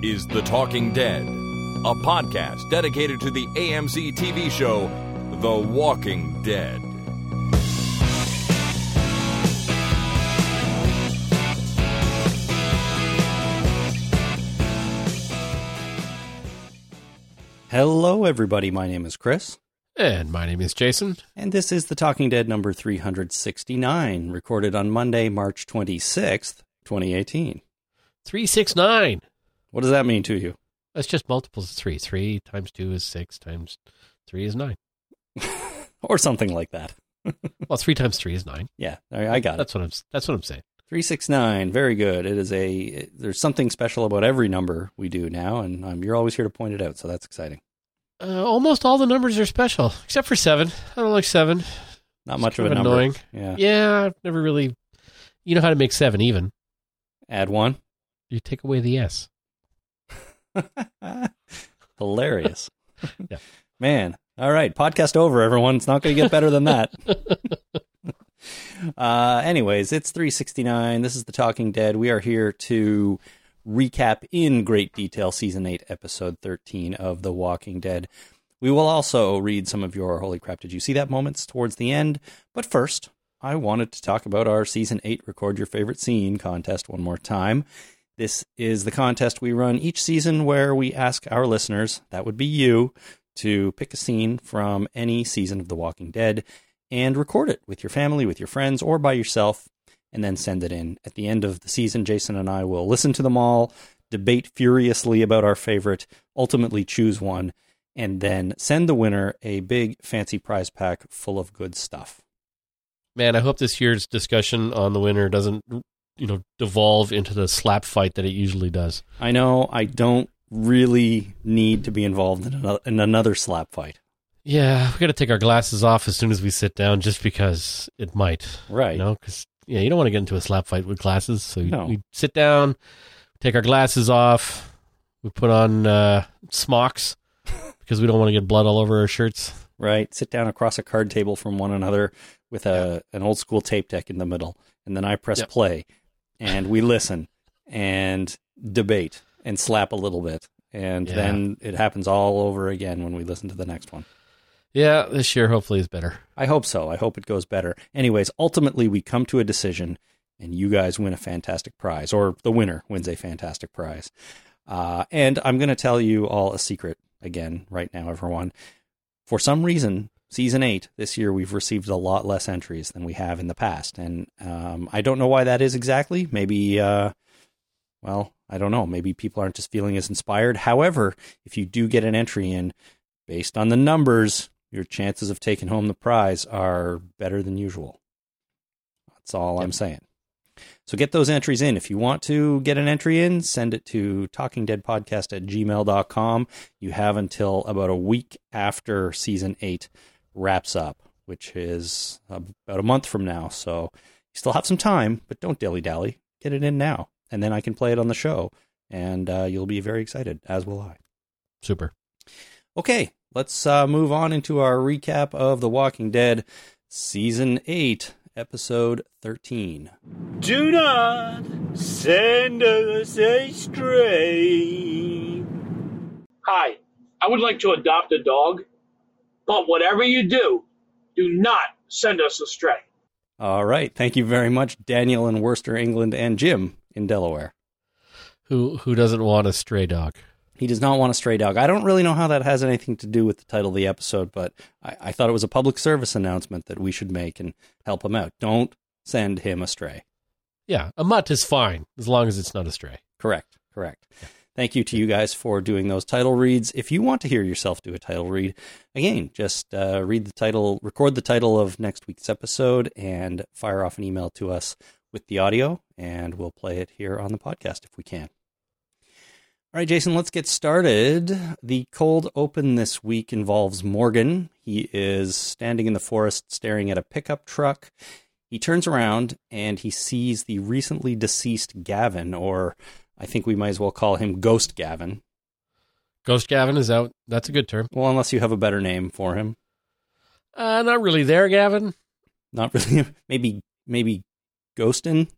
This is The Talking Dead, a podcast dedicated to the AMC TV show The Walking Dead. Hello, everybody. My name is Chris, And my name is Jason. and this is The Talking Dead number 369, recorded on Monday, March 26th, 2018. 369. What does that mean to you? That's just multiples of 3. 3 times 2 is 6 times 3 is 9. Or something like that. Well, 3 times 3 is 9. Yeah, I got it. That's what I'm that's what I'm saying. 369, very good. It is a, there's something special about every number we do now, and um, you're always here to point it out, so that's exciting. Uh, almost all the numbers are special except for 7. I don't like 7. Not It's much of a number. annoying. Yeah. Yeah, I've never really You know how to make 7 even. Add one. You take away the s. Hilarious. Yeah. Man. All right. Podcast over, everyone. It's not going to get better than that. uh, anyways, it's 369. This is The Talking Dead. We are here to recap in great detail season 8, episode 13 of The Walking Dead. We will also read some of your holy crap, did you see that moments towards the end? But first, I wanted to talk about our season 8 record your favorite scene contest one more time. This is the contest we run each season where we ask our listeners, that would be you, to pick a scene from any season of The Walking Dead and record it with your family, with your friends, or by yourself, and then send it in. At the end of the season, Jason and I will listen to them all, debate furiously about our favorite, ultimately choose one, and then send the winner a big fancy prize pack full of good stuff. Man, I hope this year's discussion on the winner doesn't you know devolve into the slap fight that it usually does. I know I don't really need to be involved in another, in another slap fight. Yeah, we got to take our glasses off as soon as we sit down, just because it might. Right. You know, because yeah, you don't want to get into a slap fight with glasses. So No. we sit down, take our glasses off, we put on uh, smocks because we don't want to get blood all over our shirts. right? Sit down across a card table from one another with a an old school tape deck in the middle, and then I press Yep. play, and we listen and debate and slap a little bit, and Yeah. then it happens all over again when we listen to the next one. Yeah, this year hopefully is better. I hope so. I hope it goes better. Anyways, ultimately we come to a decision, and you guys win a fantastic prize, or the winner wins a fantastic prize. Uh, and I'm going to tell you all a secret again right now, everyone. For some reason, season eight this year we've received a lot less entries than we have in the past, and um, I don't know why that is exactly. Maybe, uh, well, I don't know. Maybe people aren't just feeling as inspired. However, if you do get an entry in, based on the numbers, your chances of taking home the prize are better than usual. That's all I'm saying. So get those entries in. If you want to get an entry in, send it to talkingdeadpodcast at gmail.com. You have until about a week after season eight wraps up, which is about a month from now. So you still have some time, but don't dilly dally. Get it in now. And then I can play it on the show. And uh, you'll be very excited, as will I. Super. Okay, let's uh, move on into our recap of The Walking Dead, Season 8, Episode 13. Do not send us astray. Hi, I would like to adopt a dog, but whatever you do, do not send us astray. All right, thank you very much, Daniel in Worcester, England, and Jim in Delaware. Who who doesn't want a stray dog? He does not want a stray dog. I don't really know how that has anything to do with the title of the episode, but I, I thought it was a public service announcement that we should make and help him out. Don't send him astray. Yeah, a mutt is fine as long as it's not a stray. Correct. Correct. Thank you to you guys for doing those title reads. If you want to hear yourself do a title read, again, just uh, read the title, record the title of next week's episode, and fire off an email to us with the audio, and we'll play it here on the podcast if we can. All right, Jason, let's get started. The cold open this week involves Morgan. He is standing in the forest staring at a pickup truck. He turns around and he sees the recently deceased Gavin, or I think we might as well call him Ghost Gavin. Ghost Gavin is out. That's a good term. Well, unless you have a better name for him. Uh, not really there, Gavin. Not really. Maybe, maybe Ghostin?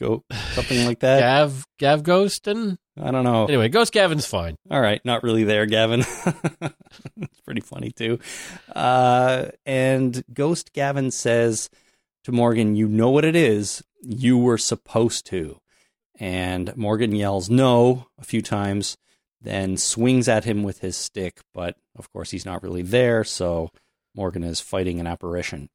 Go something like that. Gav Gav Ghost and I don't know. anyway, Ghost Gavin's fine. All right, not really there, Gavin. it's pretty funny too. Uh, and Ghost Gavin says to Morgan, "You know what it is. You were supposed to." And Morgan yells "No" a few times, then swings at him with his stick. But of course, he's not really there, so Morgan is fighting an apparition.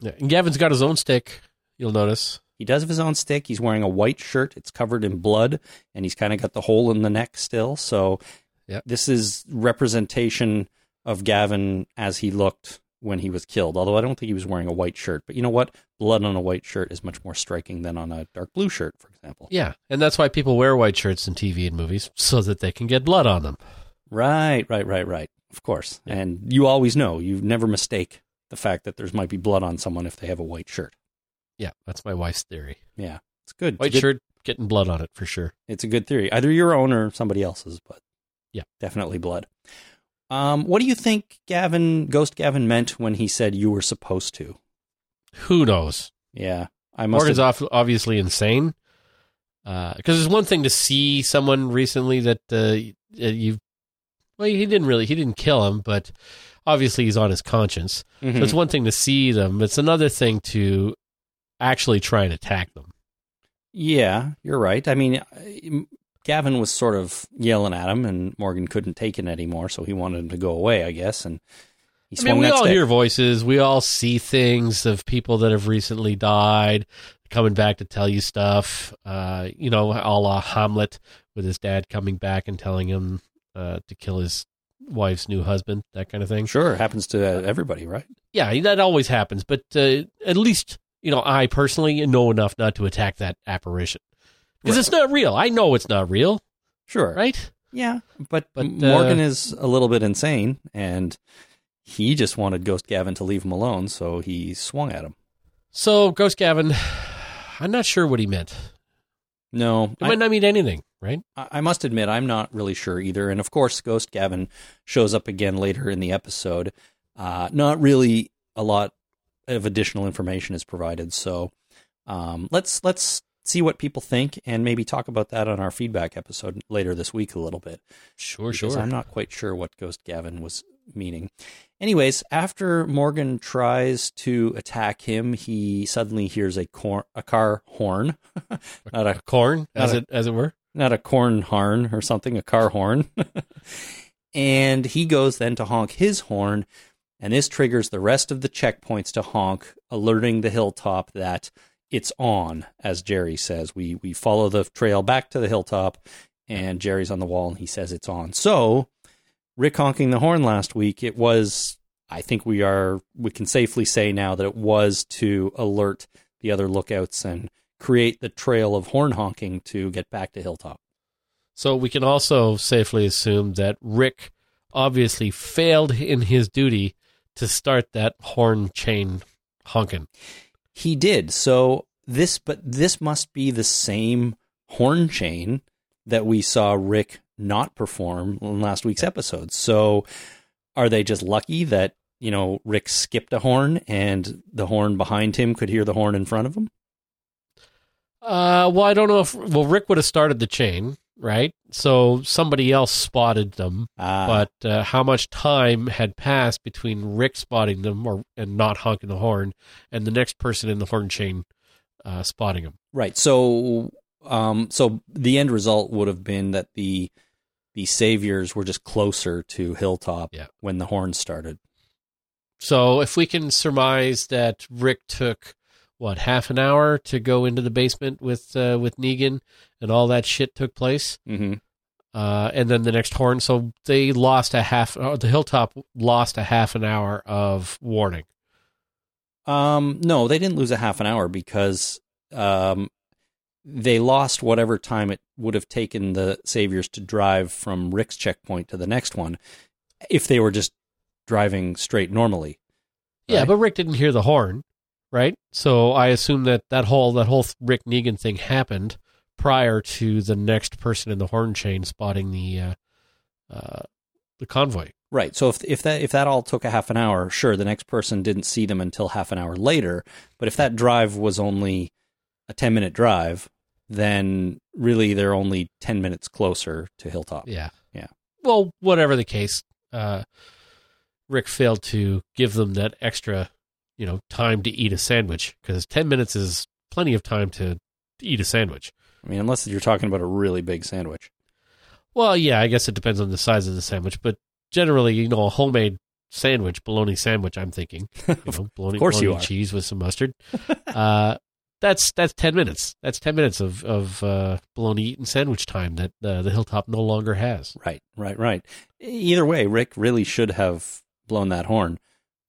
Yeah. And Gavin's got his own stick. You'll notice. He does have his own stick. He's wearing a white shirt. It's covered in blood, and he's kind of got the hole in the neck still. So, Yep. this is representation of Gavin as he looked when he was killed. Although I don't think he was wearing a white shirt. But you know what? Blood on a white shirt is much more striking than on a dark blue shirt, for example. Yeah, and that's why people wear white shirts in TV and movies so that they can get blood on them. Right, right, right, right. Of course. Yeah. And you always know. You never mistake the fact that there's might be blood on someone if they have a white shirt. Yeah, that's my wife's theory. Yeah, it's good. White a good- shirt getting blood on it for sure. It's a good theory. Either your own or somebody else's, but Yeah. definitely blood. Um, what do you think Gavin, Ghost Gavin, meant when he said you were supposed to? Who knows? Yeah, I must. Morgan's Have, off, obviously insane. Because it's one thing to see someone recently that uh, you, well, he didn't really, he didn't kill him, but obviously he's on his conscience. Mhm. So it's one thing to see them. It's another thing to actually try and attack them. yeah, you're right. I mean, uh, Gavin was sort of yelling at him, and Morgan couldn't take it anymore, so he wanted him to go away, I guess. And he I mean, we that all hear voices. We all see things of people that have recently died coming back to tell you stuff. Uh, you know, a la Hamlet with his dad coming back and telling him uh, to kill his wife's new husband, that kind of thing. Sure, happens to uh, everybody, right? Yeah, that always happens. But uh, at least, you know, I personally know enough not to attack that apparition. Because Right. it's not real. I know it's not real, Sure, right? Yeah, but, But, Morgan uh, is a little bit insane, and he just wanted Ghost Gavin to leave him alone, so he swung at him. So, Ghost Gavin, I'm not sure what he meant. No, It I, might not mean anything, right? I I must admit, I'm not really sure either. And of course, Ghost Gavin shows up again later in the episode. Uh, not really a lot of additional information is provided, so um, let's let's see what people think and maybe talk about that on our feedback episode later this week a little bit. Sure, because sure. I'm not quite sure what Ghost Gavin was meaning. Anyways, after Morgan tries to attack him, he suddenly hears a cor- a car horn, not a corn, as a- it as it were. not a corn horn or something, a car horn. and he goes then to honk his horn, and this triggers the rest of the checkpoints to honk, alerting the hilltop that it's on, as Jerry says. We we follow the trail back to the hilltop, and Jerry's on the wall, and he says it's on. So, Rick honking the horn last week, it was. I think we are. We can safely say now that it was to alert the other lookouts and create the trail of horn honking to get back to Hilltop. So we can also safely assume that Rick obviously failed in his duty to start that horn chain honking. He did. So this, but this must be the same horn chain that we saw Rick not perform in last week's episode. So are they just lucky that, you know, Rick skipped a horn and the horn behind him could hear the horn in front of him? Uh, well, I don't know if well Rick would have started the chain, right? So somebody else spotted them, Ah, but uh, how much time had passed between Rick spotting them or and not honking the horn, and the next person in the horn chain uh, spotting them? Right. So, um, so the end result would have been that the the saviors were just closer to Hilltop Yeah. when the horn started. So if we can surmise that Rick took what half an hour to go into the basement with uh, with Negan, and all that shit took place, Mm-hmm. uh, and then the next horn, so they lost a half. Uh, the hilltop lost a half an hour of warning. Um, no, they didn't lose a half an hour because um, they lost whatever time it would have taken the saviors to drive from Rick's checkpoint to the next one if they were just driving straight normally. Yeah, but Rick didn't hear the horn, right? So I assume that that whole that whole Rick Negan thing happened prior to the next person in the horn chain spotting the uh, uh, the convoy. Right. So if if that if that all took a half an hour, sure, the next person didn't see them until half an hour later. But if that drive was only a ten minute drive, then really they're only 10 minutes closer to Hilltop. Yeah. Yeah. Well, whatever the case, uh, Rick failed to give them that extra, you know, time to eat a sandwich because 10 minutes is plenty of time to eat a sandwich. I mean, unless you're talking about a really big sandwich. Well, yeah, I guess it depends on the size of the sandwich, but generally, you know, a homemade sandwich, bologna sandwich, I'm thinking, you know, bologna, course you are. cheese with some mustard. uh, that's that's ten minutes. That's ten minutes of of uh, bologna eating sandwich time that uh, the Hilltop no longer has. Right, right, right. Either way, Rick really should have blown that horn.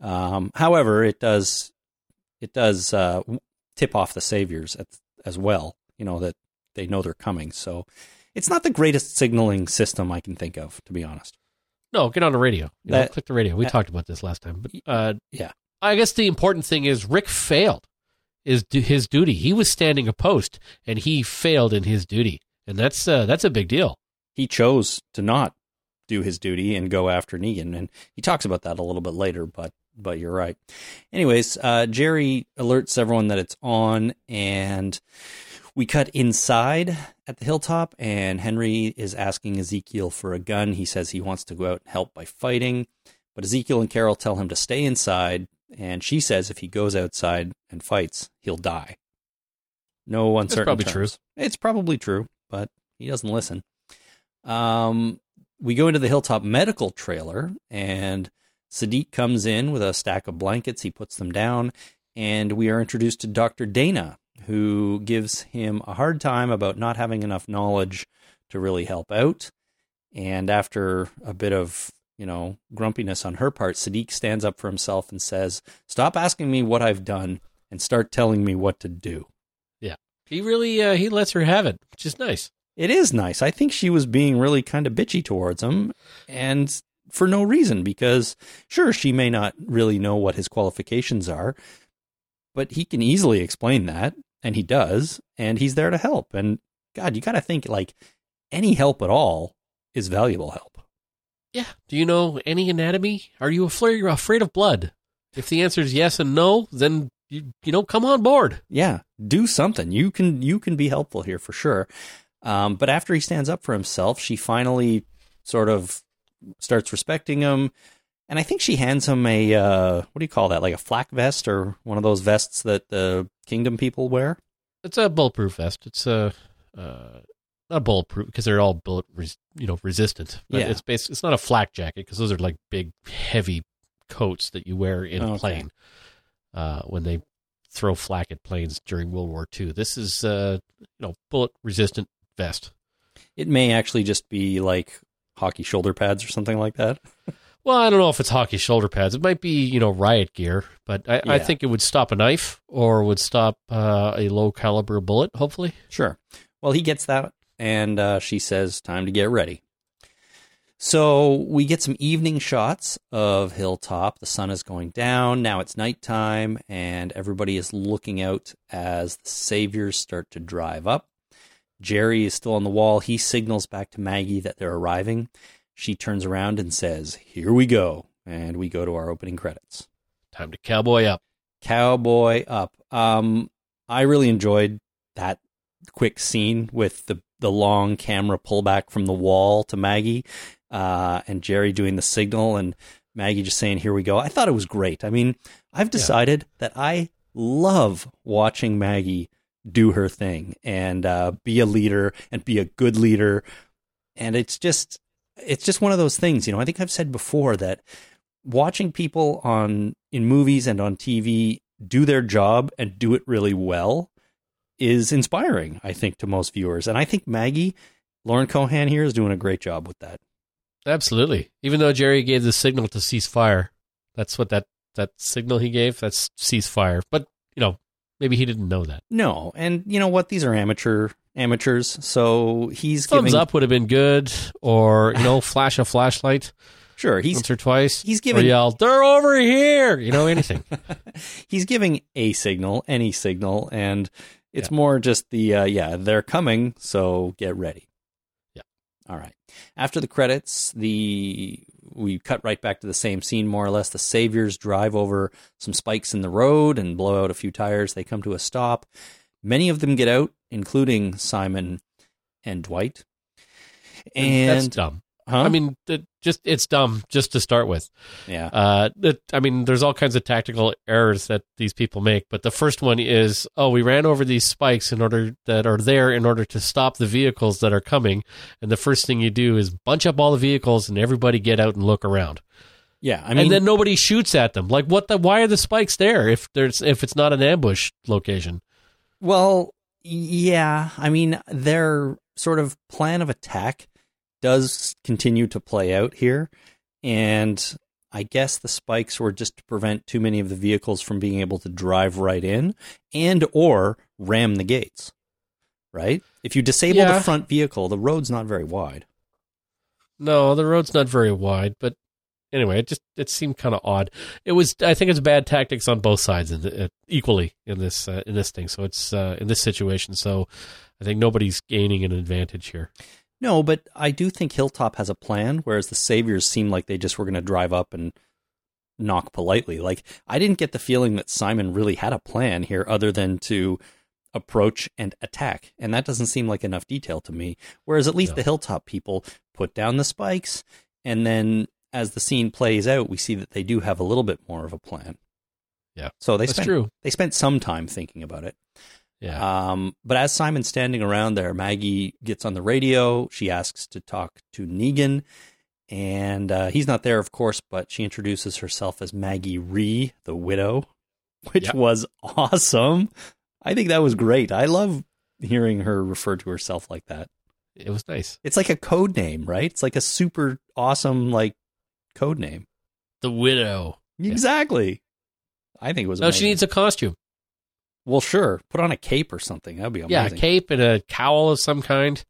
Um, however, it does it does uh, tip off the saviors at, as well. You know that they know they're coming. So it's not the greatest signaling system I can think of, to be honest. No, get on the radio. You know, click the radio. We that- talked about this last time, but uh, Yeah. I guess the important thing is Rick failed is his duty. He was standing a post, and he failed in his duty, and that's uh, that's a big deal. He chose to not do his duty and go after Negan, and he talks about that a little bit later. But but you're right. Anyways, uh, Jerry alerts everyone that it's on, and we cut inside at the hilltop, and Henry is asking Ezekiel for a gun. He says he wants to go out and help by fighting, but Ezekiel and Carol tell him to stay inside, and she says if he goes outside and fights, he'll die. No uncertain. probably terms. It's probably true, but he doesn't listen. Um, we go into the hilltop medical trailer, and Siddiq comes in with a stack of blankets. He puts them down, and we are introduced to Dr. Dana, who gives him a hard time about not having enough knowledge to really help out. And after a bit of, you know, grumpiness on her part, Siddiq stands up for himself and says, Stop asking me what I've done and start telling me what to do. Yeah. He really uh, he lets her have it, which is nice. It is nice. I think she was being really kind of bitchy towards him and for no reason because sure she may not really know what his qualifications are, but he can easily explain that and he does and he's there to help. And god, you got to think like any help at all is valuable help. Yeah. Do you know any anatomy? Are you afraid afraid of blood? If the answer is yes and no, then you you know come on board. Yeah, do something. You can you can be helpful here for sure. Um, but after he stands up for himself, she finally sort of starts respecting him, and I think she hands him a uh, what do you call that? Like a flak vest or one of those vests that the kingdom people wear. It's a bulletproof vest. It's a uh, not bulletproof because they're all bullet res- you know resistant. But Yeah. it's bas- it's not a flak jacket because those are like big heavy coats that you wear in a plane uh, when they throw flak at planes during World War II. This is uh, you know bullet resistant vest. It may actually just be like hockey shoulder pads or something like that. Well, I don't know if it's hockey shoulder pads. It might be, you know, riot gear, but I, I think it would stop a knife or would stop uh, a low caliber bullet. Hopefully, Sure. Well, he gets that, and uh, she says, "Time to get ready." So we get some evening shots of Hilltop. The sun is going down. Now it's nighttime, and everybody is looking out as the saviors start to drive up. Jerry is still on the wall. He signals back to Maggie that they're arriving. She turns around and says, Here we go. And we go to our opening credits. time to cowboy up. Cowboy Up. Um, I really enjoyed that quick scene with the the long camera pullback from the wall to Maggie, uh, and Jerry doing the signal, and Maggie just saying, "Here we go." I thought it was great. I mean, I've decided that I love watching Maggie do her thing and uh, be a leader and be a good leader, and it's just it's just one of those things. You know, I think I've said before that watching people on in movies and on TV do their job and do it really well is inspiring, I think, to most viewers. And I think Maggie, Lauren Cohan here is doing a great job with that. Absolutely. Even though Jerry gave the signal to cease fire, that's what that that signal he gave. That's cease fire. But you know, maybe he didn't know that. No, and you know what? These are amateur amateurs, so he's Thumbs giving up would have been good, or you know, flash a flashlight Sure, he's once or twice. he's or giving yell, "They're over here!" You know, anything. he's giving a signal, any signal, and it's Yeah. more just the uh, yeah, they're coming, so get ready. Yeah. All right. After the credits, the we cut right back to the same scene more or less. The saviors drive over some spikes in the road and blow out a few tires. They come to a stop. Many of them get out including Simon and Dwight. that's And dumb. Huh? I mean, it just it's dumb just to start with. yeah, Uh, that I mean, there's all kinds of tactical errors that these people make, but the first one is, oh, we ran over these spikes in order that are there in order to stop the vehicles that are coming, and the first thing you do is bunch up all the vehicles and everybody get out and look around, yeah. I mean, and then nobody shoots at them. Like, what the? Why are the spikes there if there's if it's not an ambush location? Well, yeah. I mean, their sort of plan of attack does continue to play out here. And I guess the spikes were just to prevent too many of the vehicles from being able to drive right in and or ram the gates. Right? If you disable Yeah. the front vehicle, the road's not very wide. No, the road's not very wide, but anyway, it just it seemed kind of odd. It was I think it's bad tactics on both sides in the, uh, equally in this uh, in this thing. So it's uh, in this situation. So I think nobody's gaining an advantage here. No, but I do think Hilltop has a plan, whereas the Saviors seem like they just were going to drive up and knock politely. Like, I didn't get the feeling that Simon really had a plan here other than to approach and attack. And that doesn't seem like enough detail to me. Whereas at least No. the Hilltop people put down the spikes, and then as the scene plays out, we see that they do have a little bit more of a plan. Yeah. So they That's spent, true. they spent some time thinking about it. Yeah. Um, but as Simon's standing around there, Maggie gets on the radio. She asks to talk to Negan, and uh, he's not there, of course. But she introduces herself as Maggie Rhee, the widow, which Yep. was awesome. I think that was great. I love hearing her refer to herself like that. it was nice. It's like a code name, right? It's like a super awesome like code name. The widow. Yeah. Exactly. I think it was. No, she needs a costume. Well, sure. Put on a cape or something. That'd be amazing. Yeah, a cape and a cowl of some kind.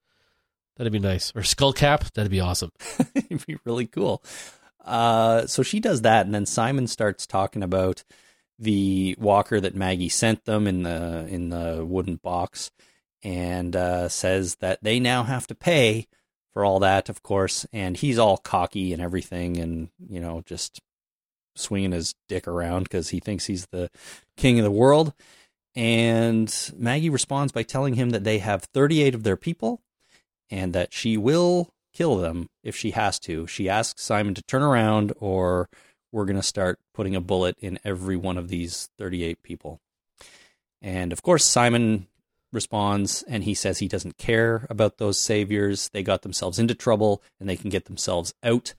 That'd be nice. Or skull cap. That'd be awesome. It'd be really cool. Uh, so she does that, and then Simon starts talking about the walker that Maggie sent them in the in the wooden box, and uh, says that they now have to pay for all that, of course. And he's all cocky and everything, and you know, just swinging his dick around because he thinks he's the king of the world. And Maggie responds by telling him that they have 38 of their people and that she will kill them if she has to. She asks Simon to turn around, or we're going to start putting a bullet in every one of these 38 people. And of course, Simon responds and he says he doesn't care about those saviors. They got themselves into trouble and they can get themselves out.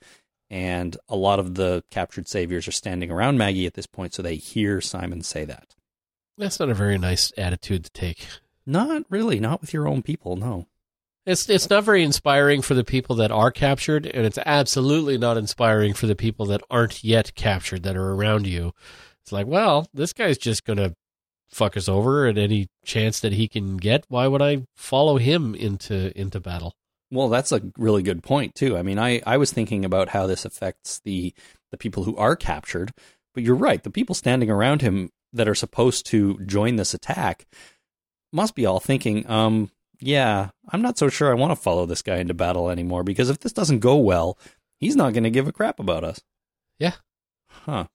And a lot of the captured saviors are standing around Maggie at this point, so they hear Simon say that. That's not a very nice attitude to take. Not really, not with your own people, no. It's it's not very inspiring for the people that are captured, and it's absolutely not inspiring for the people that aren't yet captured that are around you. It's like, well, this guy's just gonna fuck us over at any chance that he can get. Why would I follow him into into battle? Well, that's a really good point too. I mean, I, I was thinking about how this affects the the people who are captured, but you're right. The people standing around him that are supposed to join this attack must be all thinking, um, yeah, I'm not so sure I want to follow this guy into battle anymore because if this doesn't go well, he's not going to give a crap about us. Yeah. Huh.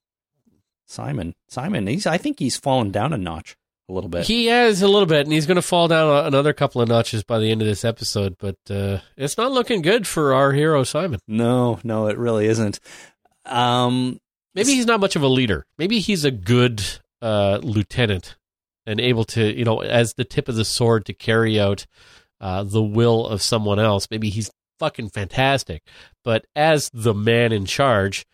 Simon, Simon, he's I think he's fallen down a notch a little bit. He has a little bit, and he's going to fall down another couple of notches by the end of this episode. But uh, it's not looking good for our hero Simon. no, no, it really isn't. Um, Maybe he's not much of a leader. Maybe he's a good uh, lieutenant and able to, you know, as the tip of the sword to carry out uh, the will of someone else. Maybe he's fucking fantastic. But as the man in charge,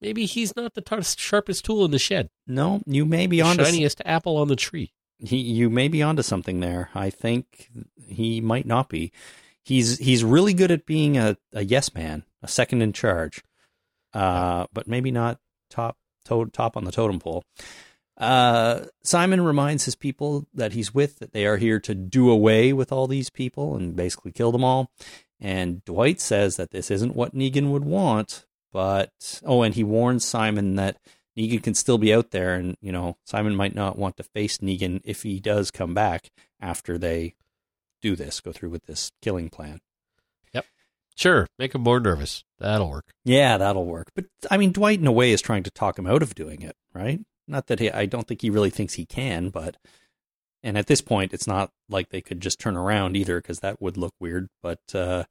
maybe he's not the tar- sharpest tool in the shed, no, you may be the on to shiniest apple on the tree. he you may be onto something there. I think he might not be. He's he's really good at being a, a yes man, a second in charge, uh, but maybe not top to- top on the totem pole. Uh, Simon reminds his people that he's with that they are here to do away with all these people and basically kill them all. And Dwight says that this isn't what Negan would want, but oh, and he warns Simon that Negan can still be out there, and you know Simon might not want to face Negan if he does come back after they do this, go through with this killing plan. Yep. Sure, make him more nervous. That'll work. Yeah, that'll work. But I mean, Dwight in a way is trying to talk him out of doing it, right? Not that he, I don't think he really thinks he can, but And at this point, it's not like they could just turn around either, because that would look weird. But uh,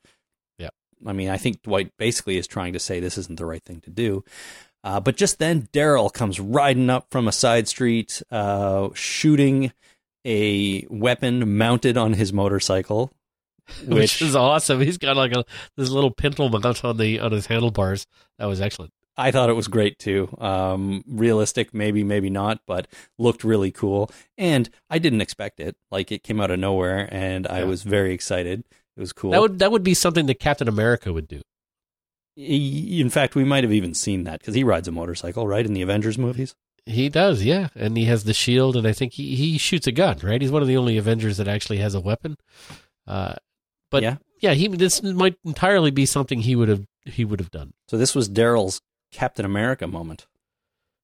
Yeah. I mean, I think Dwight basically is trying to say this isn't the right thing to do. Uh, but just then, Daryl comes riding up from a side street, uh, shooting a weapon mounted on his motorcycle, which, is awesome. He's got like a this little pintle mount on the on his handlebars. That was excellent. I thought it was great too. Um, realistic, maybe, maybe not, but looked really cool. And I didn't expect it. Like it came out of nowhere, and I Yeah. was very excited. It was cool. That would that would be something that Captain America would do. In fact, we might have even seen that because he rides a motorcycle, right, in the Avengers movies. He does, yeah, and he has the shield, and I think he, he shoots a gun. Right, he's one of the only Avengers that actually has a weapon. Uh, but Yeah. yeah, he this might entirely be something he would have he would have done. So this was Daryl's Captain America moment.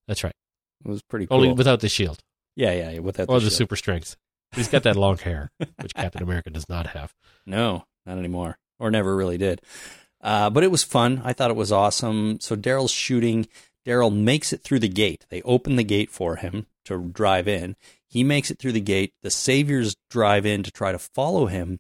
That's right. It was pretty cool. Only without the shield yeah, yeah, without or the, the super strength. He's got that long hair, which Captain America does not have. No, not anymore, or never really did. Uh, but it was fun. I thought it was awesome. So Daryl's shooting. Daryl makes it through the gate. They open the gate for him to drive in. He makes it through the gate. The Saviors drive in to try to follow him,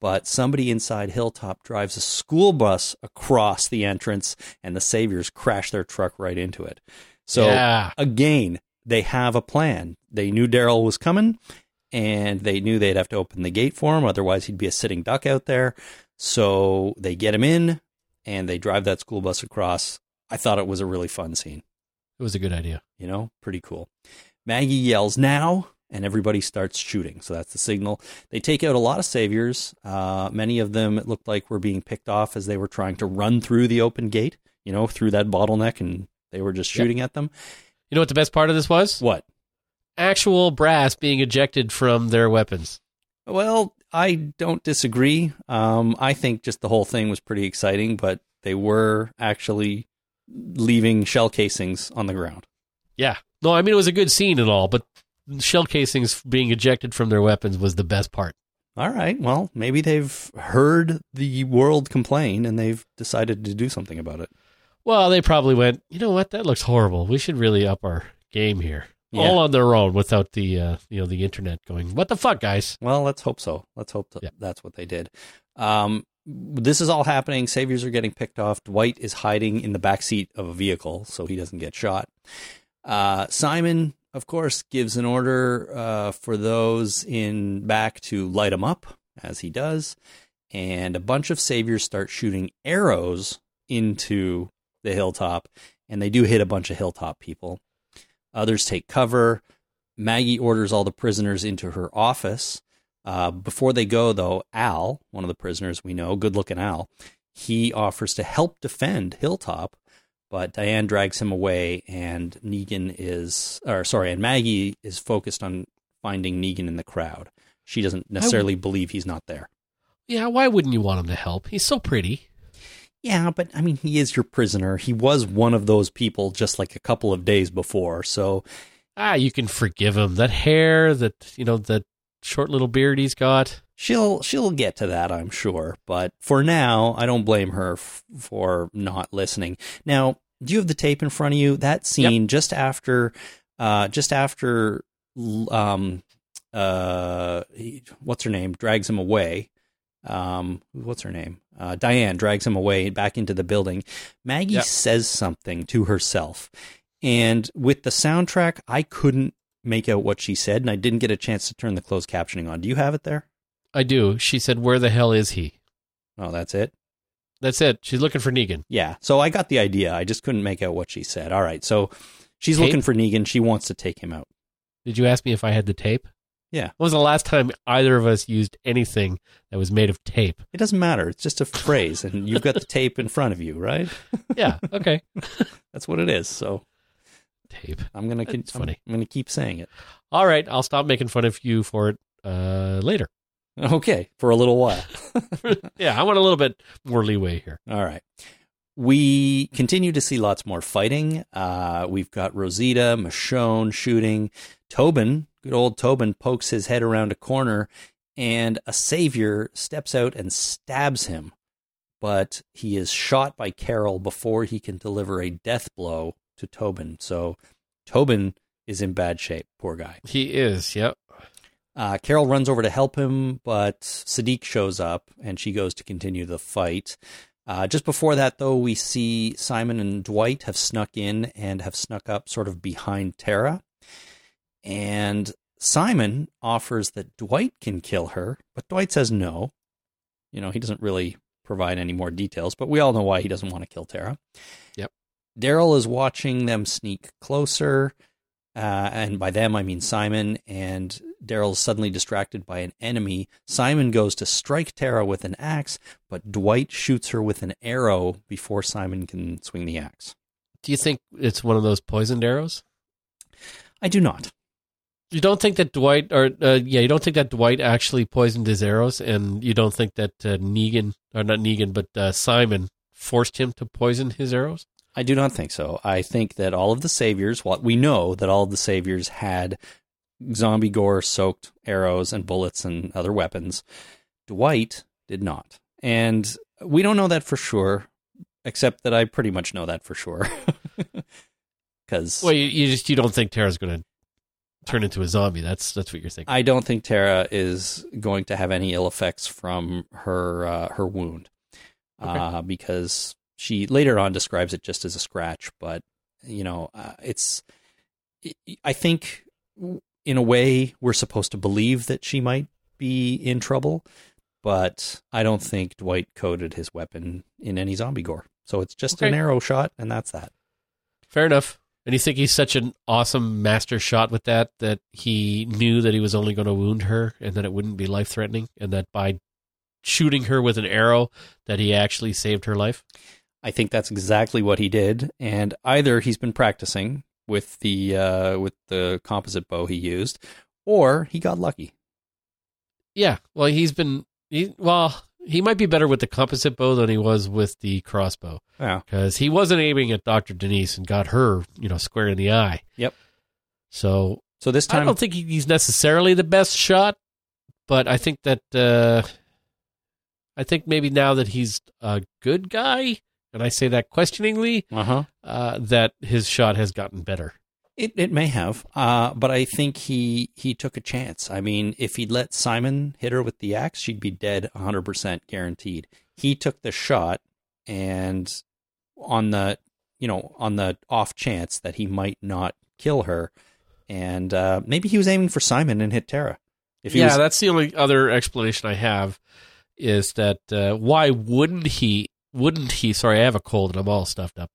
but somebody inside Hilltop drives a school bus across the entrance, and the Saviors crash their truck right into it. So yeah, again, they have a plan. They knew Daryl was coming, and they knew they'd have to open the gate for him. Otherwise, he'd be a sitting duck out there. So they get him in, and they drive that school bus across. I thought it was a really fun scene. it was a good idea. You know, pretty cool. Maggie yells now, and everybody starts shooting. So that's the signal. They take out a lot of saviors. Uh, many of them, it looked like, were being picked off as they were trying to run through the open gate. You know, through that bottleneck, and they were just Yep. shooting at them. You know what the best part of this was? What? Actual brass being ejected from their weapons. Well, I don't disagree. Um, I think just the whole thing was pretty exciting, but they were actually leaving shell casings on the ground. Yeah. No, I mean it was a good scene and all, but shell casings being ejected from their weapons was the best part. All right. Well, maybe they've heard the world complain and they've decided to do something about it. Well, they probably went, you know what, that looks horrible. We should really up our game here. Yeah. All on their own without the uh, you know the internet going. What the fuck, guys? Well, let's hope so. Let's hope that Yeah. that's what they did. Um, this is all happening. Saviors are getting picked off. Dwight is hiding in the back seat of a vehicle so he doesn't get shot. Uh, Simon, of course, gives an order uh, for those in back to light him up, as he does. And a bunch of saviors start shooting arrows into the hilltop, and they do hit a bunch of hilltop people. Others take cover. Maggie orders all the prisoners into her office. Uh, before they go, though, Al, one of the prisoners we know, good looking Al, he offers to help defend Hilltop, but Diane drags him away, and Negan is, or sorry, and Maggie is focused on finding Negan in the crowd. She doesn't necessarily believe he's not there. Yeah, why wouldn't you want him to help? He's so pretty. Yeah, but I mean, he is your prisoner. He was one of those people just like a couple of days before. So, Ah, you can forgive him. That hair, that you know, that short little beard he's got. she'll she'll get to that, I'm sure. But for now, I don't blame her f- for not listening. Now, do you have the tape in front of you? That scene just after, uh, just after, um, uh, he- what's her name? Drags him away. Um, what's her name? Uh, Diane drags him away back into the building. Maggie Yep. says something to herself, and with the soundtrack, I couldn't make out what she said, and I didn't get a chance to turn the closed captioning on. Do you have it there? I do. She said, "Where the hell is he?" Oh, that's it. That's it. She's looking for Negan. Yeah. So I got the idea. I just couldn't make out what she said. All right. So she's Tape? looking for Negan. She wants to take him out. Did you ask me if I had the tape? Yeah. When was the last time either of us used anything that was made of tape? It doesn't matter. It's just a phrase, and you've got the tape in front of you, right? Yeah. Okay. That's what it is. So tape. I'm gonna. con- That's funny. I'm, I'm gonna keep saying it. All right. I'll stop making fun of you for it uh, later. Okay, for a little while. yeah, I want a little bit more leeway here. All right. We continue to see lots more fighting. Uh, we've got Rosita, Michonne shooting. Tobin, good old Tobin, pokes his head around a corner, and a savior steps out and stabs him. But he is shot by Carol before he can deliver a death blow to Tobin. So Tobin is in bad shape. Poor guy. He is. Yep. Uh, Carol runs over to help him, but Siddiq shows up and she goes to continue the fight. Uh, just before that, though, we see Simon and Dwight have snuck in and have snuck up sort of behind Tara. And Simon offers that Dwight can kill her, but Dwight says no. You know, he doesn't really provide any more details, but we all know why he doesn't want to kill Tara. Yep. Daryl is watching them sneak closer. Uh, and by them, I mean Simon. And Daryl's suddenly distracted by an enemy. Simon goes to strike Tara with an axe, but Dwight shoots her with an arrow before Simon can swing the axe. Do you think it's one of those poisoned arrows? I do not. You don't think that Dwight, or uh, yeah, you don't think that Dwight actually poisoned his arrows, and you don't think that uh, Negan, or not Negan, but uh, Simon forced him to poison his arrows? I do not think so. I think that all of the saviors, what we know that all of the saviors had zombie gore soaked arrows and bullets and other weapons. Dwight did not. And we don't know that for sure, except that I pretty much know that for sure. Because Well, you, you just you don't think Tara's going to turn into a zombie. That's that's what you're thinking. I don't think Tara is going to have any ill effects from her uh, her wound, uh, because she later on describes it just as a scratch. But you know, uh, it's. I think, in a way, we're supposed to believe that she might be in trouble, but I don't think Dwight coded his weapon in any zombie gore. So it's just an arrow shot, and that's that. Fair enough. And you think he's such an awesome master shot with that that he knew that he was only going to wound her and that it wouldn't be life threatening, and that by shooting her with an arrow that he actually saved her life. I think that's exactly what he did, and either he's been practicing with the uh, with the composite bow he used, or he got lucky. Yeah. Well, he's been he, well. He might be better with the composite bow than he was with the crossbow Yeah, because he wasn't aiming at Doctor Denise and got her, you know, square in the eye. Yep. So so this time I don't think he's necessarily the best shot, but I think that uh, I think maybe now that he's a good guy, and I say that questioningly, uh-huh. uh, that his shot has gotten better. It it may have, uh, but I think he he took a chance. I mean, if he'd let Simon hit her with the axe, she'd be dead 100 percent guaranteed. He took the shot, and on the you know on the off chance that he might not kill her, and uh, maybe he was aiming for Simon and hit Tara. If he yeah, was, that's the only other explanation I have is that uh, why wouldn't he? Wouldn't he? Sorry, I have a cold and I'm all stuffed up.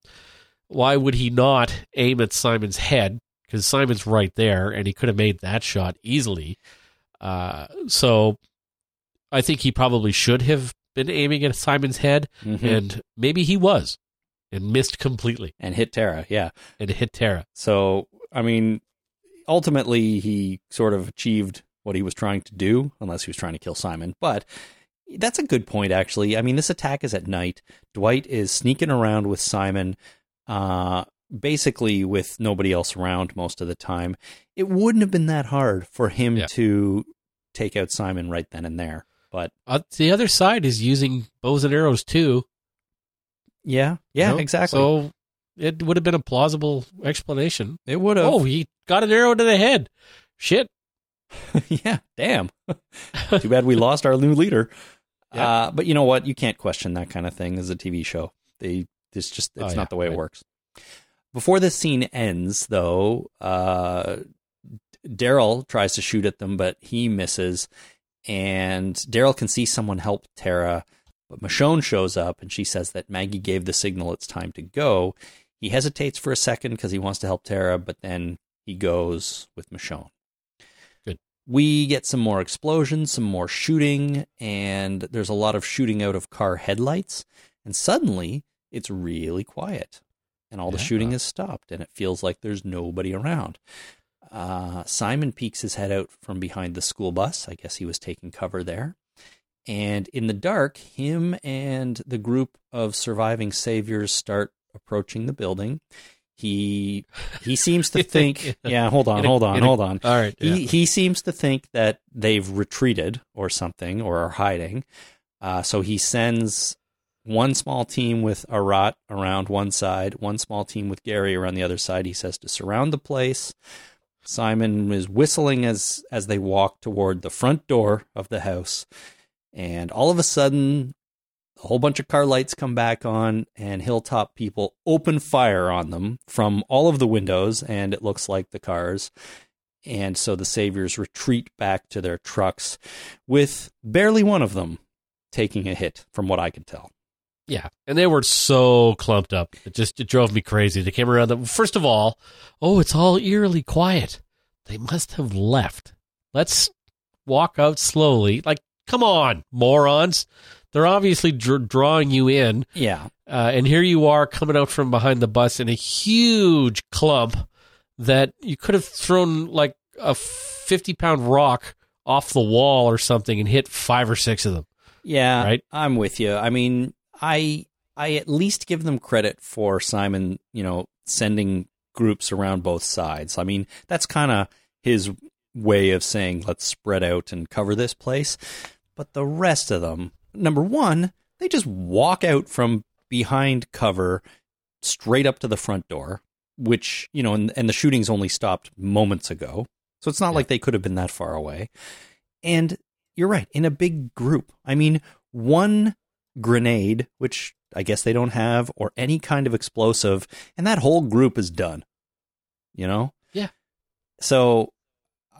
Why would he not aim at Simon's head? Because Simon's right there, and he could have made that shot easily. Uh, so, I think he probably should have been aiming at Simon's head, Mhm. and maybe he was, and missed completely, and hit Tara, yeah. and hit Tara. So, I mean, ultimately, he sort of achieved what he was trying to do, unless he was trying to kill Simon. But that's a good point, actually. I mean, this attack is at night. Dwight is sneaking around with Simon, uh, basically with nobody else around most of the time. It wouldn't have been that hard for him Yeah. to take out Simon right then and there. But Uh, the other side is using bows and arrows too. yeah, yeah, you know? exactly. So it would have been a plausible explanation. it would have. Oh, he got an arrow to the head. Shit. yeah, damn. Too bad we lost our new leader. Yeah. Uh, but you know what? You can't question that kind of thing as a TV show. They it's just it's Oh, yeah, not the way it right. works. Before this scene ends, though, uh, Daryl tries to shoot at them, but he misses. And Daryl can see someone help Tara, but Michonne shows up and she says that Maggie gave the signal it's time to go. He hesitates for a second because he wants to help Tara, but then he goes with Michonne. We get some more explosions, some more shooting, and there's a lot of shooting out of car headlights. And suddenly, it's really quiet, and all the shooting has stopped, and it feels like there's nobody around. Uh, Simon peeks his head out from behind the school bus. I guess he was taking cover there. And in the dark, him and the group of surviving saviors start approaching the building. He he seems to think, yeah, hold on, hold on, hold on. All right. He he seems to think that they've retreated or something or are hiding. Uh, so he sends one small team with Arat around one side, one small team with Gary around the other side. He says to surround the place. Simon is whistling as as they walk toward the front door of the house, and all of a sudden, a whole bunch of car lights come back on, and Hilltop people open fire on them from all of the windows, and it looks like the cars. And so the saviors retreat back to their trucks, with barely one of them taking a hit, from what I could tell. Yeah, and they were so clumped up. It just it drove me crazy. They came around. The, first of all, oh, it's all eerily quiet. They must have left. Let's walk out slowly. Like, come on, morons! They're obviously dr- drawing you in. Yeah, Uh, and here you are coming out from behind the bus in a huge clump that you could have thrown like a fifty pound rock off the wall or something and hit five or six of them. Yeah, Right? I'm with you. I mean, I I at least give them credit for Simon, you know, sending groups around both sides. I mean, that's kind of his way of saying let's spread out and cover this place. But the rest of them, number 1, they just walk out from behind cover straight up to the front door, which, you know, and, and the shootings only stopped moments ago. So it's not like they could have been that far away. And you're right, in a big group. I mean, one grenade, which I guess they don't have, or any kind of explosive, and that whole group is done. You know? Yeah. So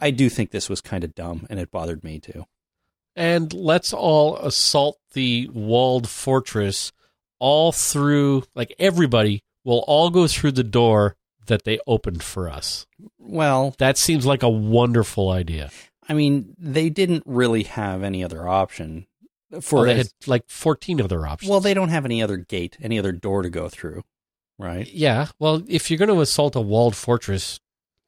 I do think this was kind of dumb, and it bothered me too. And let's all assault the walled fortress all through like everybody will all go through the door that they opened for us. Well, that seems like a wonderful idea. I mean, they didn't really have any other option for Well, they had like 14 other options. Well, they don't have any other gate, any other door to go through, right? yeah. Well if you're going to assault a walled fortress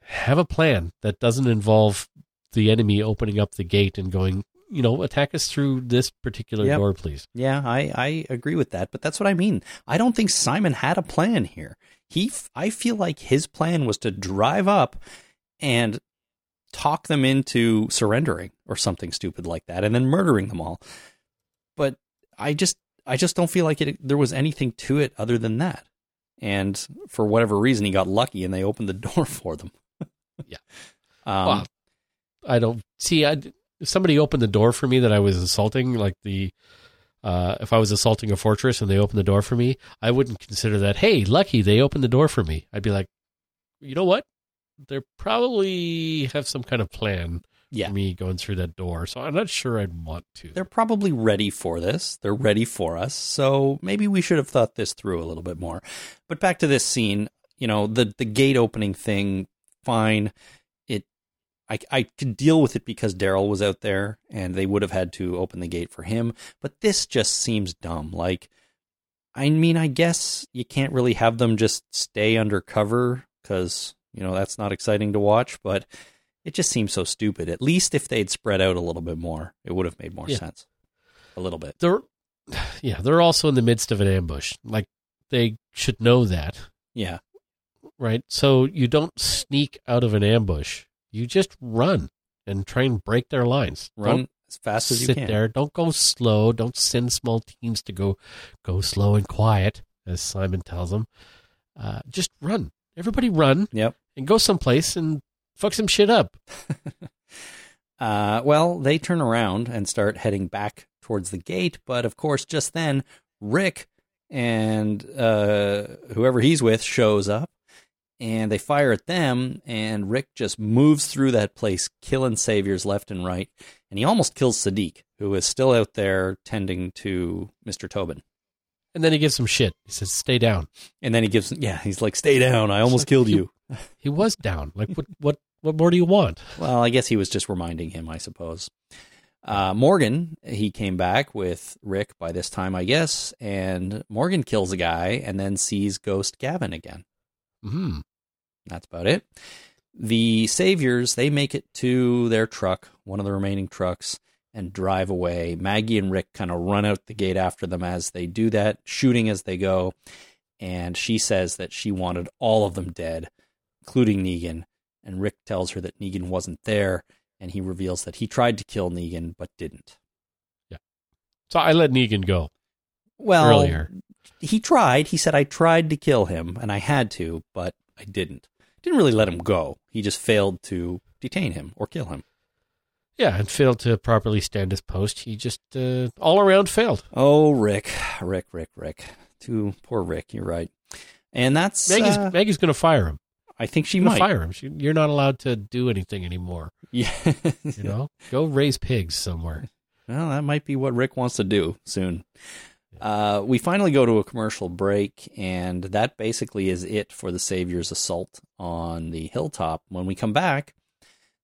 have a plan that doesn't involve the enemy opening up the gate and going you know attack us through this particular Yep. door please Yeah, I, I agree with that, but that's what I mean. I don't think Simon had a plan here. He, I feel like his plan was to drive up and talk them into surrendering or something stupid like that, and then murdering them all. But I just, I just don't feel like it. There was anything to it other than that. And for whatever reason, he got lucky, and they opened the door for them. Yeah. Um, Wow. I don't see. I, if somebody opened the door for me that I was assaulting, like the, uh, if I was assaulting a fortress and they opened the door for me, I wouldn't consider that. Hey, lucky they opened the door for me. I'd be like, you know what? They probably have some kind of plan Yeah. for me going through that door. So I'm not sure I'd want to. they're probably ready for this. They're ready for us. So maybe we should have thought this through a little bit more. But back to this scene, you know, the the gate opening thing, fine. I I could deal with it because Daryl was out there and they would have had to open the gate for him, but this just seems dumb. Like I mean, I guess you can't really have them just stay undercover cuz, you know, that's not exciting to watch, but it just seems so stupid. At least if they'd spread out a little bit more, it would have made more Yeah. sense. A little bit. They're, yeah, they're also in the midst of an ambush. Like they should know that. Yeah. right? So you don't sneak out of an ambush. You just run and try and break their lines. Run Don't as fast as you can. sit there. Don't go slow. Don't send small teams to go go slow and quiet, as Simon tells them. Uh, just run. Everybody run Yep. and go someplace and fuck some shit up. Uh, well, they turn around and start heading back towards the gate, but of course, just then Rick and uh, whoever he's with shows up, and they fire at them. And Rick just moves through that place, killing saviors left and right, and he almost kills Siddiq, who is still out there tending to Mister Tobin. And then he gives some shit. He says, "Stay down." And then he gives, yeah, he's like, "Stay down! I almost like, killed you- you." He was down. Like what? What? What more do you want? Well, I guess he was just reminding him, I suppose. Uh, Morgan, he came back with Rick by this time, I guess, and Morgan kills a guy and then sees Ghost Gavin again. Hmm. That's about it. The Saviors, they make it to their truck, one of the remaining trucks, and drive away. Maggie and Rick kind of run out the gate after them as they do that, shooting as they go. And she says that she wanted all of them dead, including Negan. And Rick tells her that Negan wasn't there, and he reveals that he tried to kill Negan but didn't. Yeah. So I let Negan go Well, earlier. he tried. He said, I tried to kill him, and I had to, but I didn't. Didn't really let him go. He just failed to detain him or kill him. Yeah, and failed to properly stand his post. He just uh, all around failed. Oh, Rick, Rick, Rick, Rick. Too poor Rick. You're right. And that's Maggie's uh, Maggie's going to fire him. I think she might. fire him. She, you're not allowed to do anything anymore. Yeah. You know, go raise pigs somewhere. Well, that might be what Rick wants to do soon. Uh, we finally go to a commercial break, and that basically is it for the Savior's assault on the hilltop. When we come back,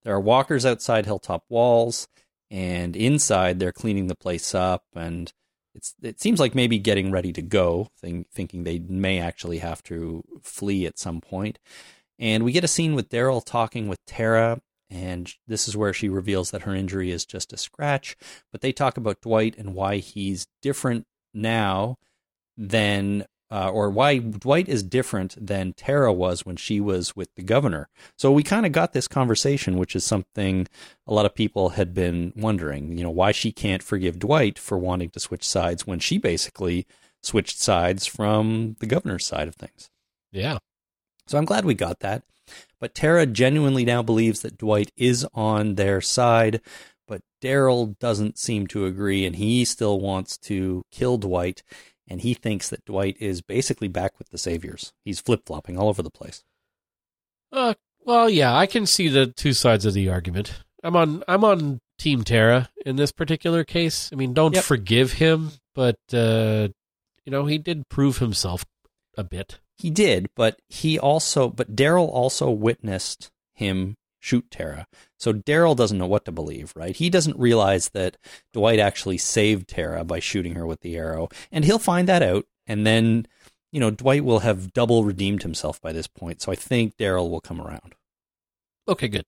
there are walkers outside hilltop walls, and inside they're cleaning the place up, and it's it seems like maybe getting ready to go, think, thinking they may actually have to flee at some point. And we get a scene with Daryl talking with Tara, and this is where she reveals that her injury is just a scratch. But they talk about Dwight and why he's different now than, uh, or why Dwight is different than Tara was when she was with the governor. So we kind of got this conversation, which is something a lot of people had been wondering. You know, why she can't forgive Dwight for wanting to switch sides when she basically switched sides from the governor's side of things. Yeah. So I'm glad we got that. But Tara genuinely now believes that Dwight is on their side, Daryl doesn't seem to agree, and he still wants to kill Dwight, and he thinks that Dwight is basically back with the Saviors. He's flip flopping all over the place. Uh, well, yeah, I can see the two sides of the argument. I'm on I'm on Team Tara in this particular case. I mean, don't Yep. forgive him, but uh, you know, he did prove himself a bit. He did, but he also, but Daryl also witnessed him shoot Tara. So Daryl doesn't know what to believe, right? He doesn't realize that Dwight actually saved Tara by shooting her with the arrow, and he'll find that out, and then, you know, Dwight will have double redeemed himself by this point. So I think Daryl will come around. Okay, good.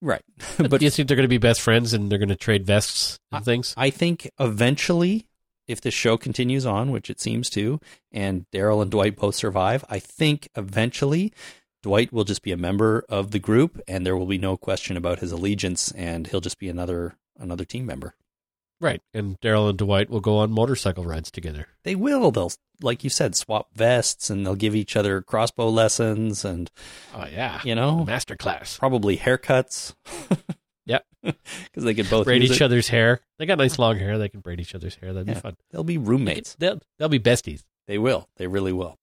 Right. But uh, but do you think they're going to be best friends and they're going to trade vests and things? I think eventually, if this show continues on, which it seems to, and Daryl and Dwight both survive, I think eventually Dwight will just be a member of the group, and there will be no question about his allegiance, and he'll just be another another team member. Right. And Daryl and Dwight will go on motorcycle rides together. They will. They'll, like you said, swap vests, and they'll give each other crossbow lessons, and Oh yeah. you know, Master class. probably haircuts. Yep. because they could both braid each it. other's hair. They got nice long hair. They can braid each other's hair. That'd Yeah. be fun. They'll be roommates. They'll, they'll be besties. They will. They really will.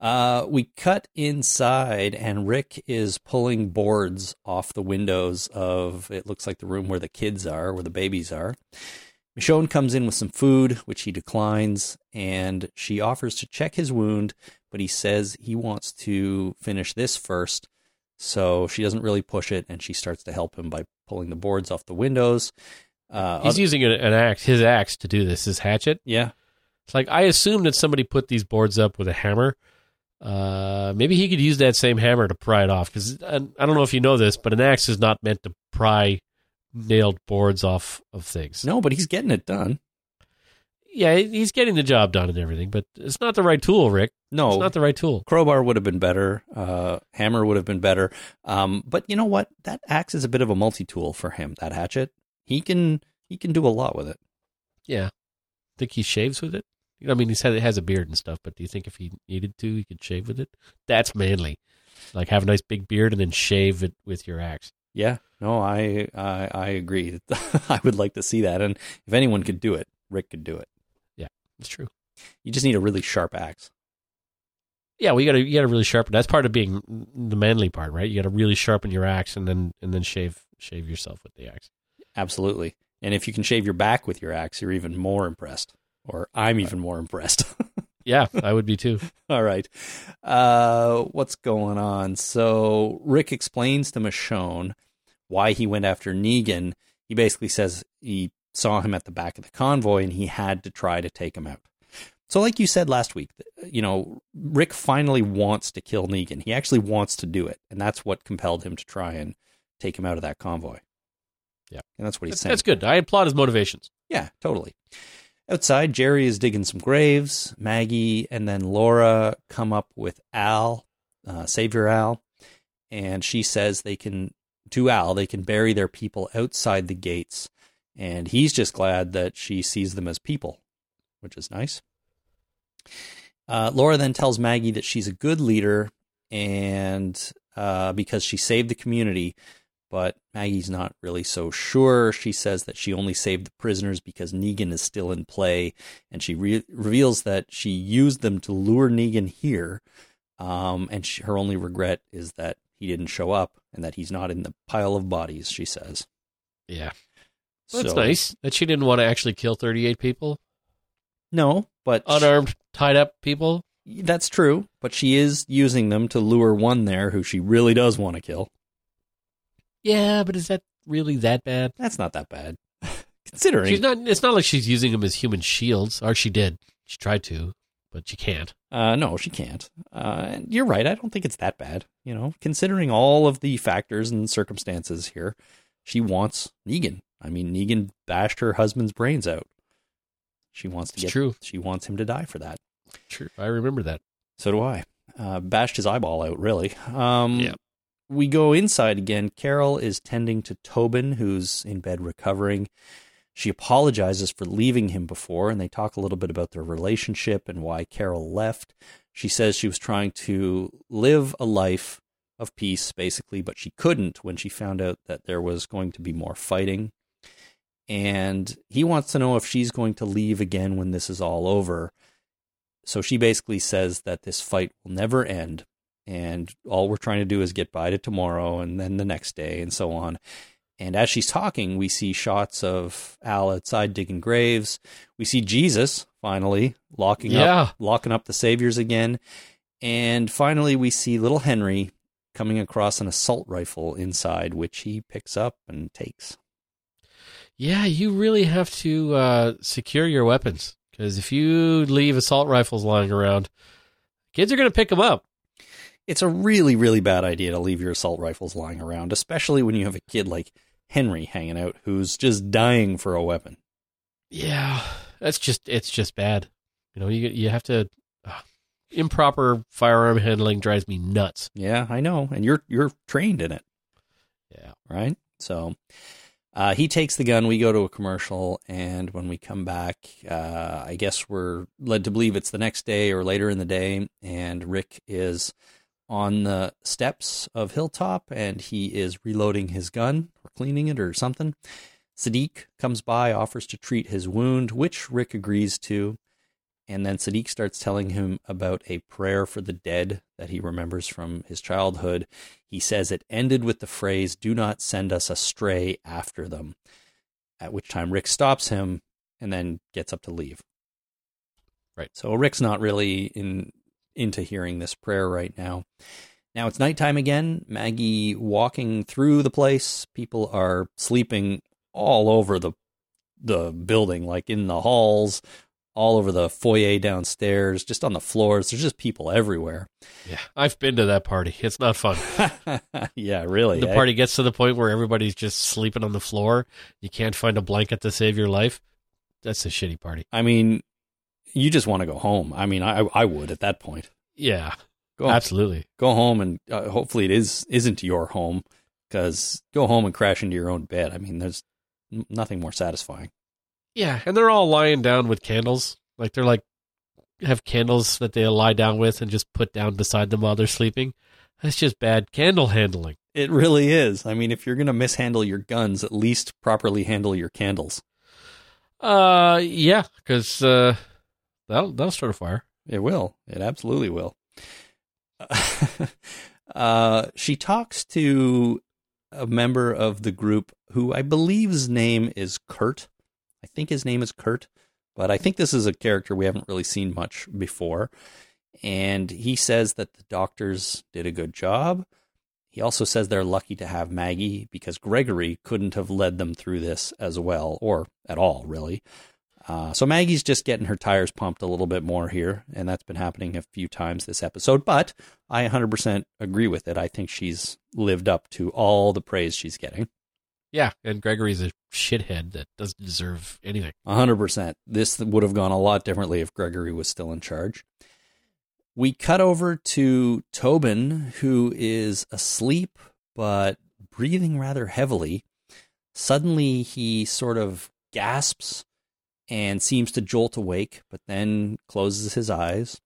Uh, we cut inside, and Rick is pulling boards off the windows of it looks like the room where the kids are, where the babies are. Michonne comes in with some food, which he declines, and she offers to check his wound, but he says he wants to finish this first. So she doesn't really push it, and she starts to help him by pulling the boards off the windows. Uh, He's oth- using an, an axe, his axe, to do this. His hatchet. yeah, It's like I assume that somebody put these boards up with a hammer. Uh, maybe he could use that same hammer to pry it off. Because I, I don't know if you know this, but an axe is not meant to pry nailed boards off of things. no, but he's getting it done. Yeah, he's getting the job done and everything, but it's not the right tool, Rick. No, It's not the right tool. crowbar would have been better. Uh, hammer would have been better. Um, but you know what? That axe is a bit of a multi-tool for him. That hatchet, he can he can do a lot with it. Yeah. Think he shaves with it? I mean, he said it has a beard and stuff, but do you think if he needed to, he could shave with it? That's manly. Like have a nice big beard and then shave it with your axe. Yeah, no, I I, I agree. I would like to see that, and if anyone could do it, Rick could do it. Yeah, it's true. You just need a really sharp axe. Yeah, well, you gotta you gotta really sharpen. That's part of being the manly part, right? You gotta really sharpen your axe and then and then shave shave yourself with the axe. Absolutely. And if you can shave your back with your axe, you're even more impressed. Or I'm even more impressed. Yeah, I would be too. All right. Uh, what's going on? So Rick explains to Michonne why he went after Negan. He basically says he saw him at the back of the convoy and he had to try to take him out. So, like you said last week, you know, Rick finally wants to kill Negan. He actually wants to do it, and that's what compelled him to try and take him out of that convoy. Yeah. and that's what he's That's, saying. that's good. I applaud his motivations. Yeah, totally. Outside, Jerry is digging some graves. Maggie and then Laura come up with Al, uh, Savior Al, and she says they can, to Al, they can bury their people outside the gates. And he's just glad that she sees them as people, which is nice. Uh, Laura then tells Maggie that she's a good leader and uh, because she saved the community, but Maggie's not really so sure. She says that she only saved the prisoners because Negan is still in play, and she re- reveals that she used them to lure Negan here. Um, and she, her only regret is that he didn't show up and that he's not in the pile of bodies, she says. Yeah. That's So- nice that she didn't want to actually kill 38 people, No, but unarmed, tied up people. that's true. But she is using them to lure one there who she really does want to kill. Yeah, but is that really that bad? That's not that bad. Considering She's not. It's not like she's using them as human shields, or she did. She tried to, but she can't. Uh, no, she can't. Uh, and you're right. I don't think it's that bad. You know, considering all of the factors and circumstances here, she wants Negan. I mean, Negan bashed her husband's brains out. She wants to It's get. true. She wants him to die for that. True. I remember that. So do I. Uh, bashed his eyeball out. Really. Um, Yeah. We go inside again. Carol is tending to Tobin, who's in bed recovering. She apologizes for leaving him before, and they talk a little bit about their relationship and why Carol left. She says she was trying to live a life of peace, basically, but she couldn't when she found out that there was going to be more fighting. And he wants to know if she's going to leave again when this is all over. So she basically says that this fight will never end, and all we're trying to do is get by to tomorrow and then the next day and so on. And as she's talking, we see shots of Al outside digging graves. We see Jesus finally locking Yeah. up locking up the saviors again. And finally we see little Henry coming across an assault rifle inside, which he picks up and takes. Yeah, you really have to uh, secure your weapons because if you leave assault rifles lying around, kids are going to pick them up. It's a really, really bad idea to leave your assault rifles lying around, especially when you have a kid like Henry hanging out who's just dying for a weapon. Yeah, that's just it's just bad. You know, you you have to uh, improper firearm handling drives me nuts. Yeah, I know, and you're you're trained in it, Yeah. right? So uh, he takes the gun. We go to a commercial, and when we come back, uh, I guess we're led to believe it's the next day or later in the day, and Rick is on the steps of Hilltop, and he is reloading his gun or cleaning it or something. Siddiq comes by, offers to treat his wound, which Rick agrees to. And then Siddiq starts telling him about a prayer for the dead that he remembers from his childhood. He says it ended with the phrase, Do not send us astray after them. At which time Rick stops him and then gets up to leave. Right. So Rick's not really in into hearing this prayer right now. Now it's nighttime again. Maggie walking through the place. People are sleeping all over the the building, like in the halls, all over the foyer downstairs, just on the floors. There's just people everywhere. Yeah, I've been to that party. It's not fun. yeah, really. the eh? party gets to the point where everybody's just sleeping on the floor. You can't find a blanket to save your life. That's a shitty party. I mean, you just want to go home. I mean, I I would at that point. Yeah, Go absolutely. go home and uh, hopefully it is isn't your home because go home and crash into your own bed. I mean, there's nothing more satisfying. Yeah, and they're all lying down with candles. Like they're like have candles that they lie down with and just put down beside them while they're sleeping. That's just bad candle handling. It really is. I mean, if you're gonna mishandle your guns, at least properly handle your candles. Uh, yeah, because uh, that'll that'll start a fire. It will. It absolutely will. uh, she talks to a member of the group who I believe's name is Kurt. I think his name is Kurt, but I think this is a character we haven't really seen much before. And he says that the doctors did a good job. He also says they're lucky to have Maggie because Gregory couldn't have led them through this as well, or at all, really. Uh, so Maggie's just getting her tires pumped a little bit more here, and that's been happening a few times this episode. But I 100% agree with it. I think she's lived up to all the praise she's getting. Yeah, and Gregory's a shithead that doesn't deserve anything. 100%. This would have gone a lot differently if Gregory was still in charge. We cut over to Tobin, who is asleep but breathing rather heavily. Suddenly, he sort of gasps and seems to jolt awake, but then closes his eyes.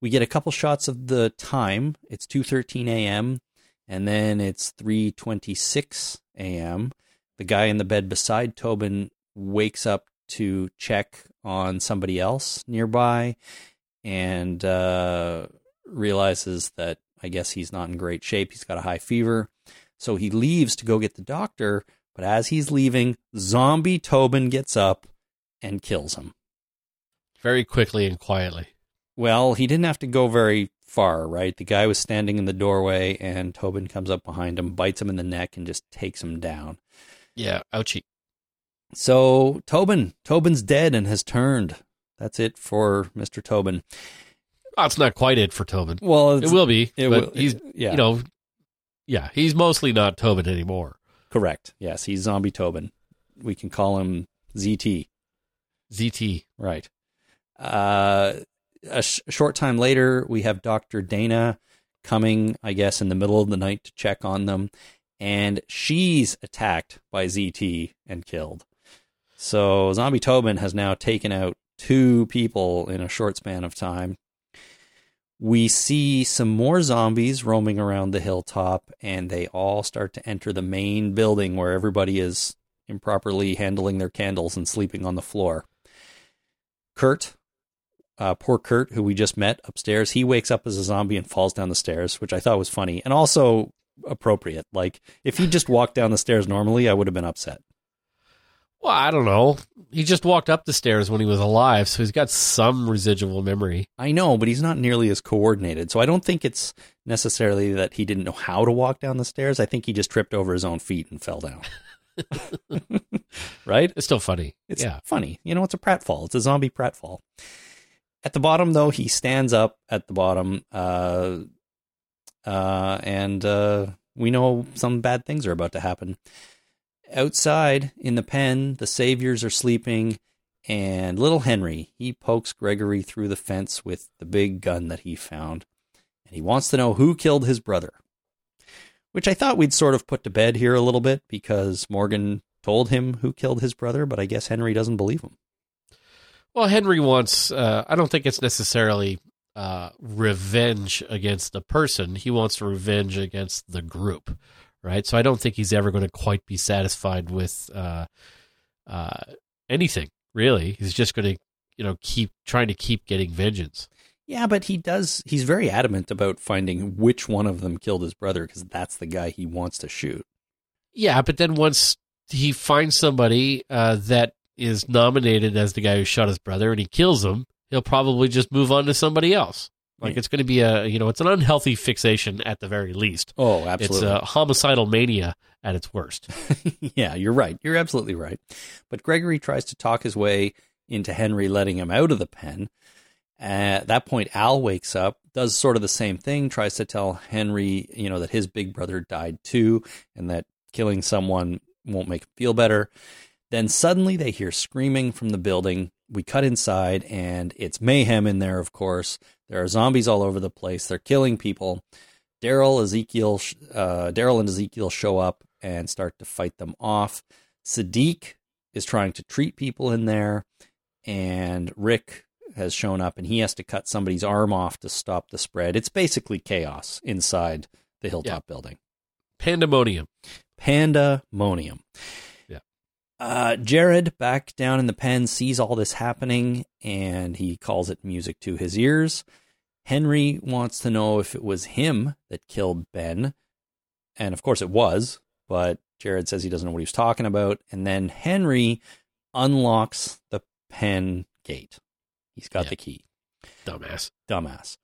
We get a couple shots of the time. It's 2:13 a.m. And then it's 3:26 a.m. The guy in the bed beside Tobin wakes up to check on somebody else nearby and uh, realizes that I guess he's not in great shape. He's got a high fever. So he leaves to go get the doctor. But as he's leaving, zombie Tobin gets up and kills him. Very quickly and quietly. Well, he didn't have to go very far, right? The guy was standing in the doorway, and Tobin comes up behind him, bites him in the neck, and just takes him down. Yeah, ouchie. So Tobin, Tobin's dead and has turned. That's it for Mr. Tobin. That's not quite it for Tobin. Well, It will be, it will- he's yeah. you know, yeah, he's mostly not Tobin anymore. correct. Yes, he's zombie Tobin. We can call him ZT. ZT. Right. Uh, a sh- short time later, we have Dr. Dana coming, I guess, in the middle of the night to check on them. And she's attacked by ZT and killed. So Zombie Tobin has now taken out two people in a short span of time. We see some more zombies roaming around the hilltop, and they all start to enter the main building where everybody is improperly handling their candles and sleeping on the floor. Kurt, uh, poor Kurt, who we just met upstairs, he wakes up as a zombie and falls down the stairs, which I thought was funny and also appropriate. Like, if he just walked down the stairs normally, I would have been upset. Well, I don't know. He just walked up the stairs when he was alive, so he's got some residual memory. I know, but he's not nearly as coordinated. So I don't think it's necessarily that he didn't know how to walk down the stairs. I think he just tripped over his own feet and fell down. right? It's still funny. It's yeah. funny. You know, it's a pratfall. It's a zombie pratfall. At the bottom, though, he stands up at the bottom, uh, uh, and uh, we know some bad things are about to happen. Outside in the pen, the saviors are sleeping, and little Henry he pokes Gregory through the fence with the big gun that he found, and he wants to know who killed his brother. Which I thought we'd sort of put to bed here a little bit because Morgan told him who killed his brother, but I guess Henry doesn't believe him. Well, Henry wants. Uh, I don't think it's necessarily uh, revenge against the person. He wants revenge against the group, right? So I don't think he's ever going to quite be satisfied with uh, uh, anything. Really, he's just going to, you know, keep trying to keep getting vengeance. Yeah, but he does. He's very adamant about finding which one of them killed his brother because that's the guy he wants to shoot. Yeah, but then once he finds somebody uh, that is nominated as the guy who shot his brother and he kills him, he'll probably just move on to somebody else. Like Yeah. it's going to be a, you know, it's an unhealthy fixation at the very least. Oh, absolutely. It's a homicidal mania at its worst. yeah, you're right. You're absolutely right. But Gregory tries to talk his way into Henry letting him out of the pen. At that point, Al wakes up, does sort of the same thing, tries to tell Henry, you know, that his big brother died too, and that killing someone won't make him feel better. Then suddenly they hear screaming from the building. We cut inside, and it's mayhem in there, of course. There are zombies all over the place. They're killing people. Daryl, Ezekiel, uh, Daryl and Ezekiel show up and start to fight them off. Siddiq is trying to treat people in there, and Rick has shown up and he has to cut somebody's arm off to stop the spread. It's basically chaos inside the Hilltop building. Pandemonium. Pandemonium. Yeah. Uh, Jared, back down in the pen, sees all this happening and he calls it music to his ears. Henry wants to know if it was him that killed Ben. And of course it was, but Jared says he doesn't know what he was talking about. And then Henry unlocks the pen gate. He's got Yeah. the key Dumbass. dumbass.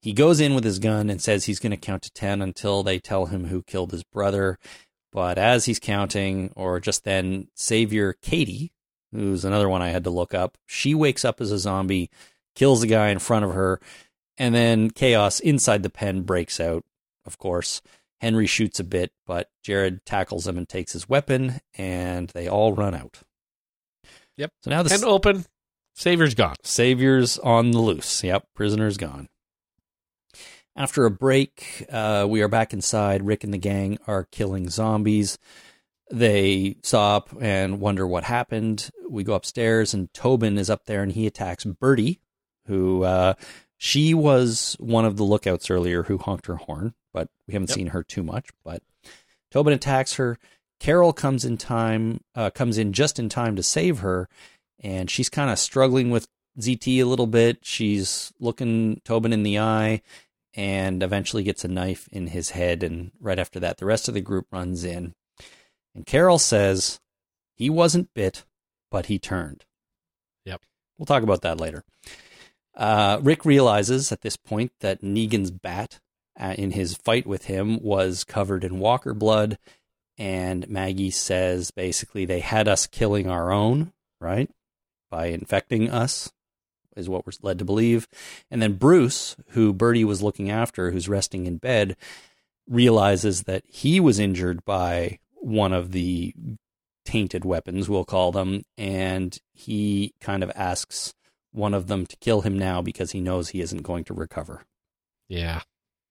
He goes in with his gun and says he's going to count to 10 until they tell him who killed his brother. But as he's counting, or just then, Savior Katie, who's another one I had to look up, she wakes up as a zombie, kills the guy in front of her, and then chaos inside the pen breaks out, of course. Henry shoots a bit, but Jared tackles him and takes his weapon, and they all run out. Yep. So now the And open. Savior's gone. Savior's on the loose. Yep, prisoner's gone. After a break, uh, we are back inside. Rick and the gang are killing zombies. They stop and wonder what happened. We go upstairs, and Tobin is up there, and he attacks Bertie, who uh, she was one of the lookouts earlier who honked her horn. but we haven't Yep. seen her too much. But Tobin attacks her. Carol comes in time, uh, comes in just in time to save her, and she's kind of struggling with ZT a little bit. She's looking Tobin in the eye, and eventually gets a knife in his head. And right after that, the rest of the group runs in, and Carol says he wasn't bit, but he turned. Yep. We'll talk about that later. Uh, Rick realizes at this point that Negan's bat uh, in his fight with him was covered in walker blood. And Maggie says basically they had us killing our own, right? By infecting us, is what we're led to believe. And then Bruce, who Bertie was looking after, who's resting in bed, realizes that he was injured by one of the tainted weapons, we'll call them. And he kind of asks one of them to kill him now because he knows he isn't going to recover. Yeah.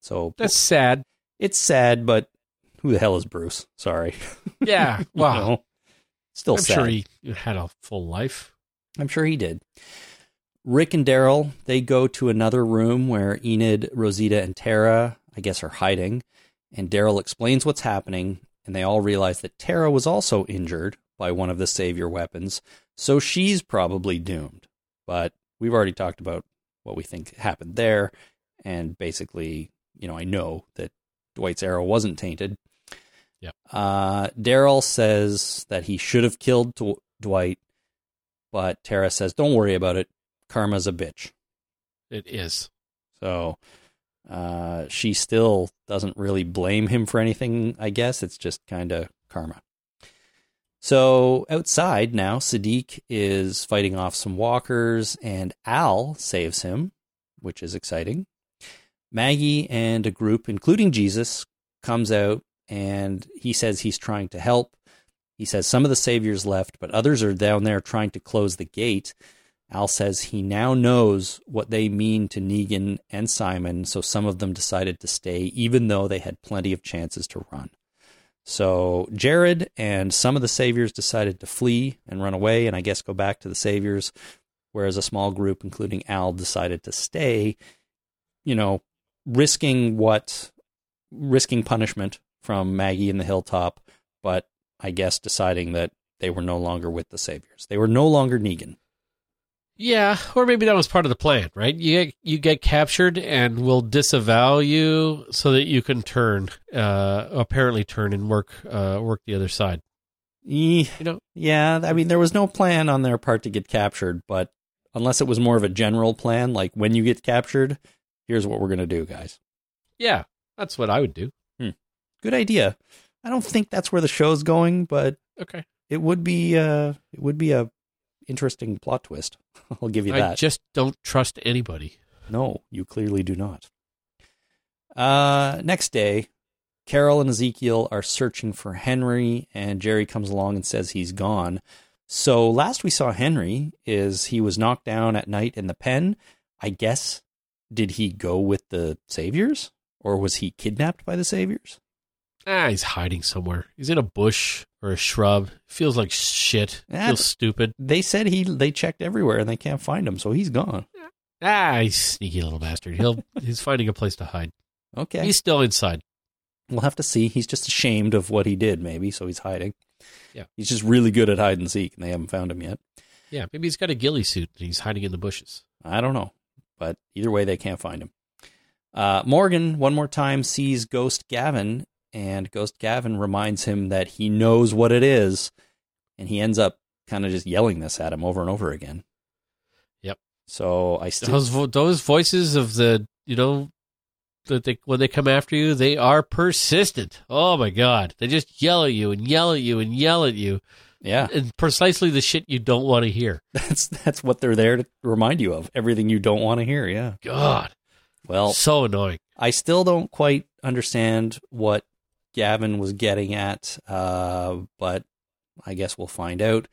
So That's sad. it's sad, but who the hell is Bruce? Sorry. Yeah. You Wow. know, still I'm sad. sure he had a full life. I'm sure he did. Rick and Daryl, they go to another room where Enid, Rosita, and Tara, I guess, are hiding. And Daryl explains what's happening, and they all realize that Tara was also injured by one of the savior weapons, so she's probably doomed. But we've already talked about what we think happened there, and basically, you know, I know that Dwight's arrow wasn't tainted. Yeah. Uh, Daryl says that he should have killed Dw- Dwight, but Tara says, "Don't worry about it. Karma's a bitch." It is. So uh, she still doesn't really blame him for anything. I guess it's just kind of karma. So outside now, Siddiq is fighting off some walkers, and Al saves him, which is exciting. Maggie and a group, including Jesus, comes out, and he says he's trying to help. He says some of the saviors left, but others are down there trying to close the gate. Al says he now knows what they mean to Negan and Simon, so some of them decided to stay, even though they had plenty of chances to run. So Jared and some of the Saviors decided to flee and run away, and I guess go back to the Saviors, whereas a small group, including Al, decided to stay, you know, risking what, risking punishment from Maggie in the hilltop, but I guess deciding that they were no longer with the Saviors. They were no longer Negan. Yeah, or maybe that was part of the plan, right? You get you get captured, and we'll disavow you so that you can turn, uh, apparently turn and work, uh, work the other side. You know, Yeah, I mean, there was no plan on their part to get captured, but unless it was more of a general plan, like when you get captured, here's what we're going to do, guys. yeah, that's what I would do. Hmm. Good idea. I don't think that's where the show's going, but Okay, it would be uh it would be a interesting plot twist. I'll give you that. I just don't trust anybody. No, you clearly do not. Uh, next day, Carol and Ezekiel are searching for Henry, and Jerry comes along and says he's gone. So last we saw Henry is he was knocked down at night in the pen. I guess did he go with the saviors, or was he kidnapped by the saviors? Ah, he's hiding somewhere. He's in a bush or a shrub. Feels like shit. Ah, Feels stupid. They said he they checked everywhere and they can't find him, so he's gone. Ah, he's sneaky little bastard. He'll he's finding a place to hide. Okay, He's still inside. We'll have to see. He's just ashamed of what he did, maybe, so he's hiding. Yeah. He's just really good at hide and seek, and they haven't found him yet. Yeah, maybe he's got a ghillie suit and he's hiding in the bushes. I don't know. But either way, they can't find him. Uh, Morgan, one more time, sees Ghost Gavin, and Ghost Gavin reminds him that he knows what it is, and he ends up kind of just yelling this at him over and over again. Yep. So I still. Those vo- those voices of the you know that they when they come after you, they are persistent. Oh my god, they just yell at you and yell at you and yell at you, Yeah, and precisely the shit you don't want to hear. that's that's what they're there to remind you of. Everything you don't want to hear. Yeah. God, Well, so annoying. I still don't quite understand what Gavin was getting at, uh, but I guess we'll find out.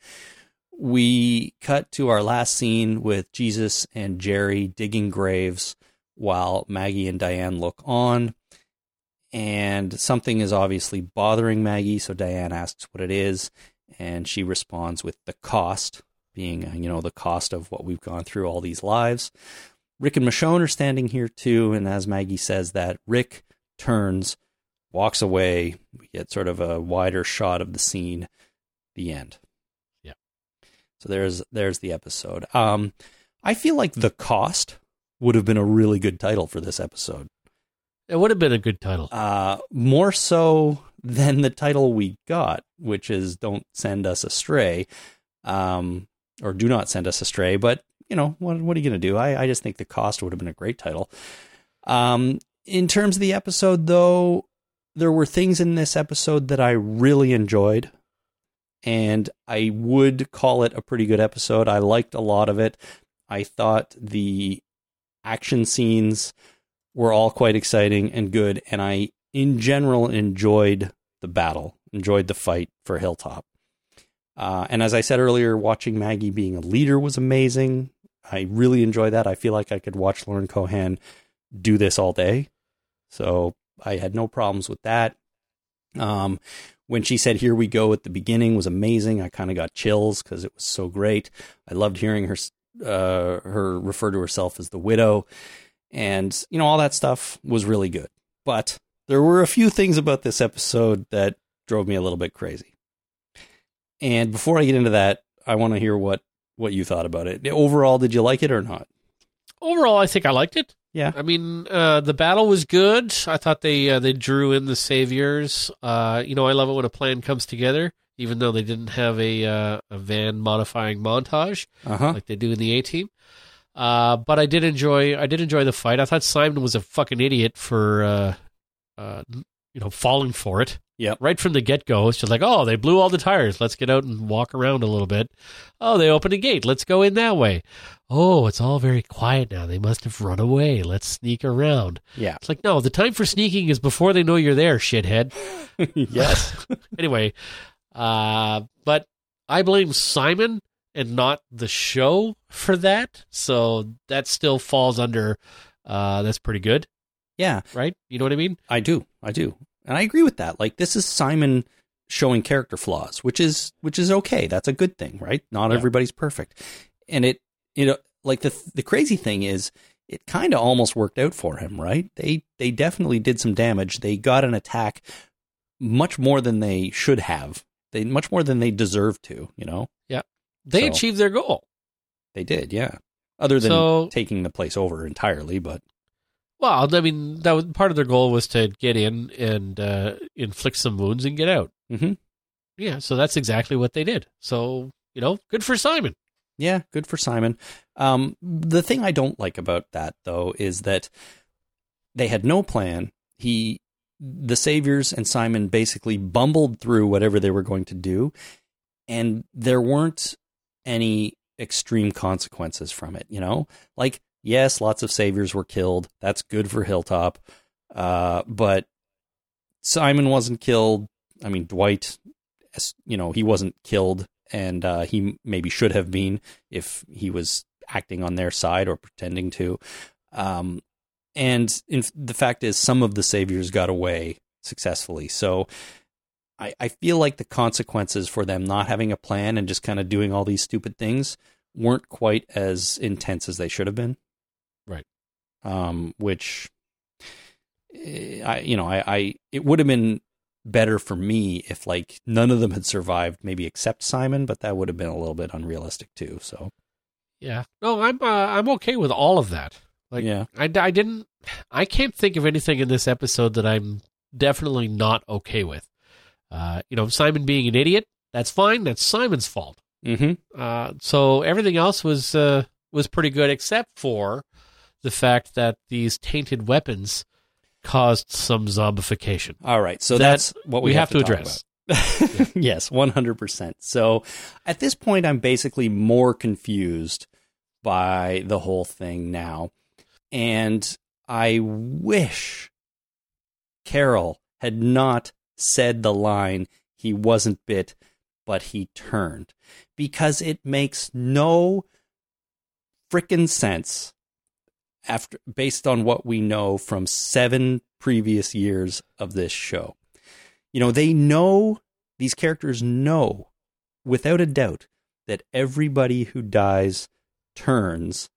We cut to our last scene with Jesus and Jerry digging graves while Maggie and Diane look on. And something is obviously bothering Maggie, so Diane asks what it is, and she responds with the cost, being, you know, the cost of what we've gone through all these lives. Rick and Michonne are standing here too, and as Maggie says that, Rick turns, walks away. We get sort of a wider shot of the scene. The end. Yeah. So there's there's the episode. Um, I feel like the cost would have been a really good title for this episode. It would have been a good title. Uh, more so than the title we got, which is "Don't Send Us Astray," um, or "Do Not Send Us Astray." But you know, what what are you going to do? I I just think the cost would have been a great title. Um, in terms of the episode, though, there were things in this episode that I really enjoyed, and I would call it a pretty good episode. I liked a lot of it. I thought the action scenes were all quite exciting and good, and I, in general, enjoyed the battle, enjoyed the fight for Hilltop. Uh, and as I said earlier, watching Maggie being a leader was amazing. I really enjoy that. I feel like I could watch Lauren Cohan do this all day. So I had no problems with that. Um, when she said "Here we go" at the beginning was amazing. I kind of got chills because it was so great. I loved hearing her uh, her refer to herself as the widow, and you know all that stuff was really good. But there were a few things about this episode that drove me a little bit crazy. And before I get into that, I want to hear what what you thought about it. Overall, did you like it or not? Overall, I think I liked it. Yeah. I mean, uh, the battle was good. I thought they uh, they drew in the saviors. Uh, you know, I love it when a plan comes together, even though they didn't have a uh, a van modifying montage Uh huh. like they do in the A Team. Uh, but I did enjoy I did enjoy the fight. I thought Simon was a fucking idiot for uh, uh, you know falling for it. Yeah. Right from the get go, it's just like, oh, they blew all the tires. Let's get out and walk around a little bit. Oh, they opened a gate. Let's go in that way. Oh, it's all very quiet now. They must have run away. Let's sneak around. Yeah. It's like, no, the time for sneaking is before they know you're there, shithead. yes. anyway, uh, but I blame Simon and not the show for that. So that still falls under. Uh, that's pretty good, Yeah. right? You know what I mean? I do. I do. And I agree with that. Like this is Simon showing character flaws, which is which is okay. That's a good thing, right? Not Yeah. everybody's perfect. And it you know like the the crazy thing is it kind of almost worked out for him, right? They they definitely did some damage. They got an attack much more than they should have. They much more than they deserved to, you know? Yeah. They So- achieved their goal. They did, yeah. Other than So- taking the place over entirely, but Well, I mean, that was part of their goal was to get in and uh, inflict some wounds and get out. Mhm. Yeah, so that's exactly what they did. So you know, good for Simon. Yeah, good for Simon. Um, the thing I don't like about that though is that they had no plan. He, the Saviors and Simon basically bumbled through whatever they were going to do, and there weren't any extreme consequences from it. You know, like yes, lots of Saviors were killed. That's good for Hilltop, uh, but Simon wasn't killed. I mean, Dwight, you know, he wasn't killed and uh, he maybe should have been if he was acting on their side or pretending to. Um, and in, the fact is, some of the saviors got away successfully. So I, I feel like the consequences for them not having a plan and just kind of doing all these stupid things weren't quite as intense as they should have been. Right. Um, which eh, I, you know, I, I, it would have been better for me if like none of them had survived, maybe except Simon, but that would have been a little bit unrealistic too. So Yeah. No, I'm uh, I'm okay with all of that. Like, yeah, I, I didn't. I can't think of anything in this episode that I'm definitely not okay with. Uh, you know, Simon being an idiot. That's fine. That's Simon's fault. mm-hmm. Uh, so everything else was uh, was pretty good, except for the fact that these tainted weapons caused some zombification. All right, so That that's what we, we have to talk address. yes, one hundred percent. So at this point, I'm basically more confused by the whole thing now, and I wish Carol had not said the line "He wasn't bit, but he turned," because it makes no frickin' sense after based on what we know from seven previous years of this show. You know, they know these characters know without a doubt that everybody who dies turns.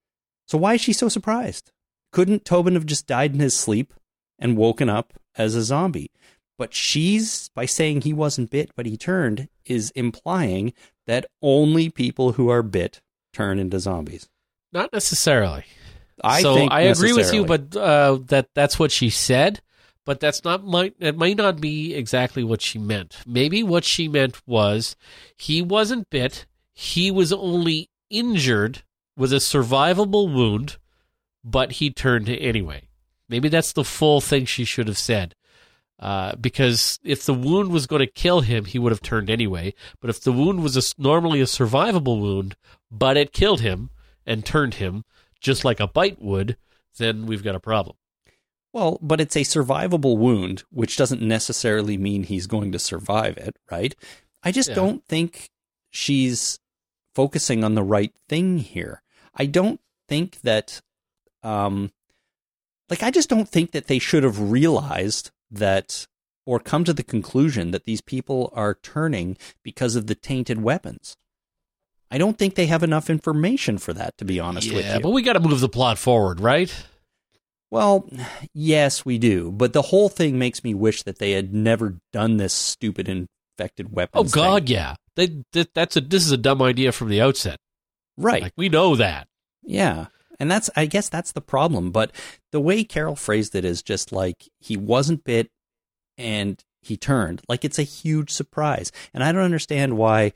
So why is she so surprised? Couldn't Tobin have just died in his sleep? and woken up as a zombie. But she's, by saying he wasn't bit, but he turned, is implying that only people who are bit turn into zombies. Not necessarily. I so think I agree with you, but uh, that that's what she said. But that's not might it might not be exactly what she meant. Maybe what she meant was he wasn't bit. He was only injured with a survivable wound, but he turned anyway. Maybe that's the full thing she should have said. Uh, because if the wound was going to kill him, he would have turned anyway. But if the wound was a, normally a survivable wound, but it killed him and turned him, just like a bite would, then we've got a problem. Well, but it's a survivable wound, which doesn't necessarily mean he's going to survive it, right? I just Yeah. don't think she's focusing on the right thing here. I don't think that, um, like, I just don't think that they should have realized that or come to the conclusion that these people are turning because of the tainted weapons. I don't think they have enough information for that, to be honest with you. yeah, but we got to move the plot forward, right? Well, yes, we do. But the whole thing makes me wish that they had never done this stupid infected weapon. Oh. God, thing. yeah. They, that, that's a this is a dumb idea from the outset. Right. Like we know that. yeah. And that's, I guess that's the problem. But the way Carol phrased it is just like he wasn't bit and he turned. Like it's a huge surprise. And I don't understand why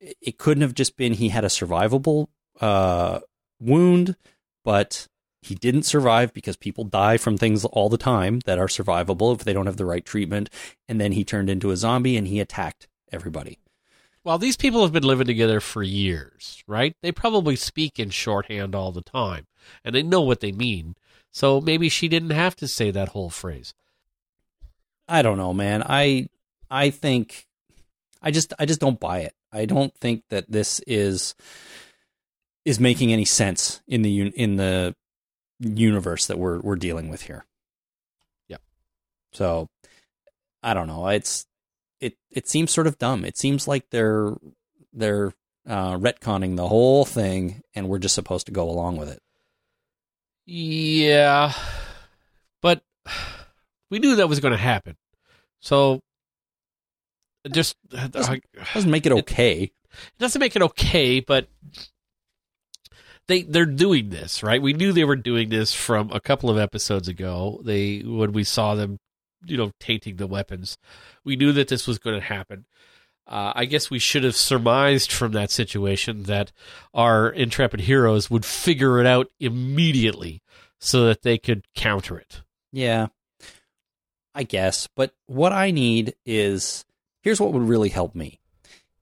it couldn't have just been he had a survivable uh, wound, but he didn't survive because people die from things all the time that are survivable if they don't have the right treatment. And then he turned into a zombie and he attacked everybody. Well, these people have been living together for years, right? They probably speak in shorthand all the time, and they know what they mean. So maybe she didn't have to say that whole phrase. I don't know, man. I I think I just I just don't buy it. I don't think that this is is making any sense in the in the universe that we're we're dealing with here. Yeah. So I don't know. It's it it seems sort of dumb. It seems like they're they're uh, retconning the whole thing, and we're just supposed to go along with it. Yeah, but we knew that was going to happen. So just Doesn't- it Doesn't make it okay. It doesn't make it okay, but they they're doing this right. We knew they were doing this from a couple of episodes ago. They when we saw them, you know, tainting the weapons, we knew that this was going to happen. Uh, I guess we should have surmised from that situation that our intrepid heroes would figure it out immediately so that they could counter it. Yeah, I guess. But what I need is here's what would really help me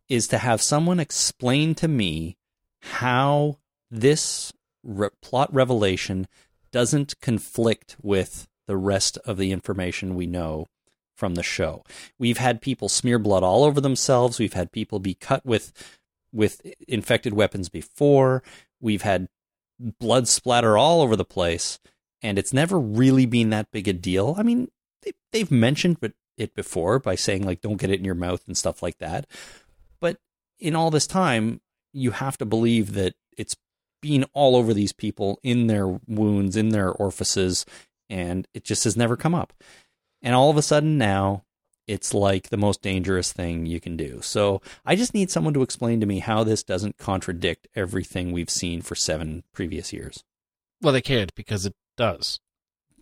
is to have someone explain to me how this re- plot revelation doesn't conflict with the rest of the information we know from the show. We've had people smear blood all over themselves. We've had people be cut with with infected weapons before. We've had blood splatter all over the place, and it's never really been that big a deal. I mean, they, they've mentioned it- it before by saying like don't get it in your mouth and stuff like that. But in all this time, you have to believe that it's been all over these people in their wounds, in their orifices, and it just has never come up. And all of a sudden now, it's like the most dangerous thing you can do. So I just need someone to explain to me how this doesn't contradict everything we've seen for seven previous years. Well, they can't because it does.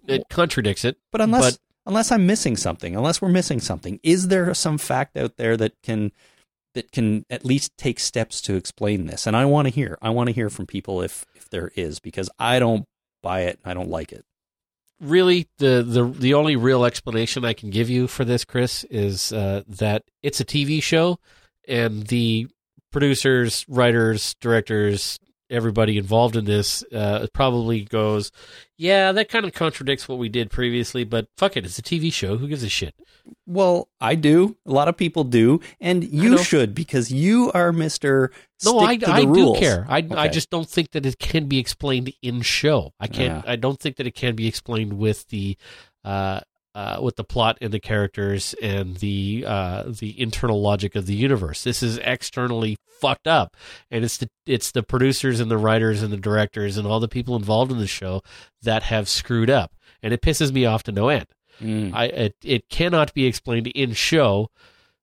It contradicts it. But unless But- unless I'm missing something, unless we're missing something, is there some fact out there that can that can at least take steps to explain this? And I want to hear. I want to hear from people if if there is because I don't buy it. I don't like it. really the, the the only real explanation I can give you for this, Chris, is uh, that it's a TV show, and the producers, writers, directors, everybody involved in this uh, probably goes, "Yeah, that kind of contradicts what we did previously, but fuck it, it's a TV show. Who gives a shit?" Well, I do. A lot of people do, and you should because you are Mister. No, I, to the I do rules. care. I I just don't think that it can be explained in show. I can't. Yeah. I don't think that it can be explained with the, uh, uh, with the plot and the characters and the uh the internal logic of the universe. This is externally fucked up, and it's the it's the producers and the writers and the directors and all the people involved in the show that have screwed up. and it pisses me off to no end. Mm. I it, it cannot be explained in show.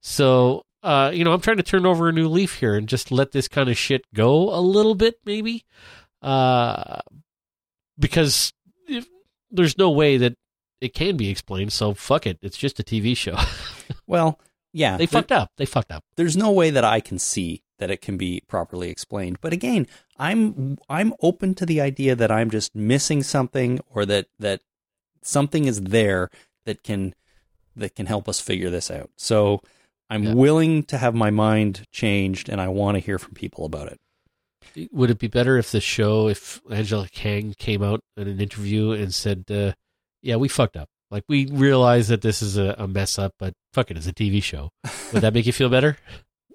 So uh, you know, I'm trying to turn over a new leaf here and just let this kind of shit go a little bit, maybe. Uh, because if, there's no way that it can be explained. So fuck it. It's just a TV show. Well, yeah, they fucked up. They fucked up. there's no way that I can see that it can be properly explained. But again, I'm I'm open to the idea that I'm just missing something or that that something is there that can that can help us figure this out. So I'm Yeah. willing to have my mind changed and I want to hear from people about it. Would it be better if the show, if Angela Kang came out in an interview and said, uh, "Yeah, we fucked up. Like we realize that this is a, a mess up, but fuck it, it's a TV show." Would that make you feel better?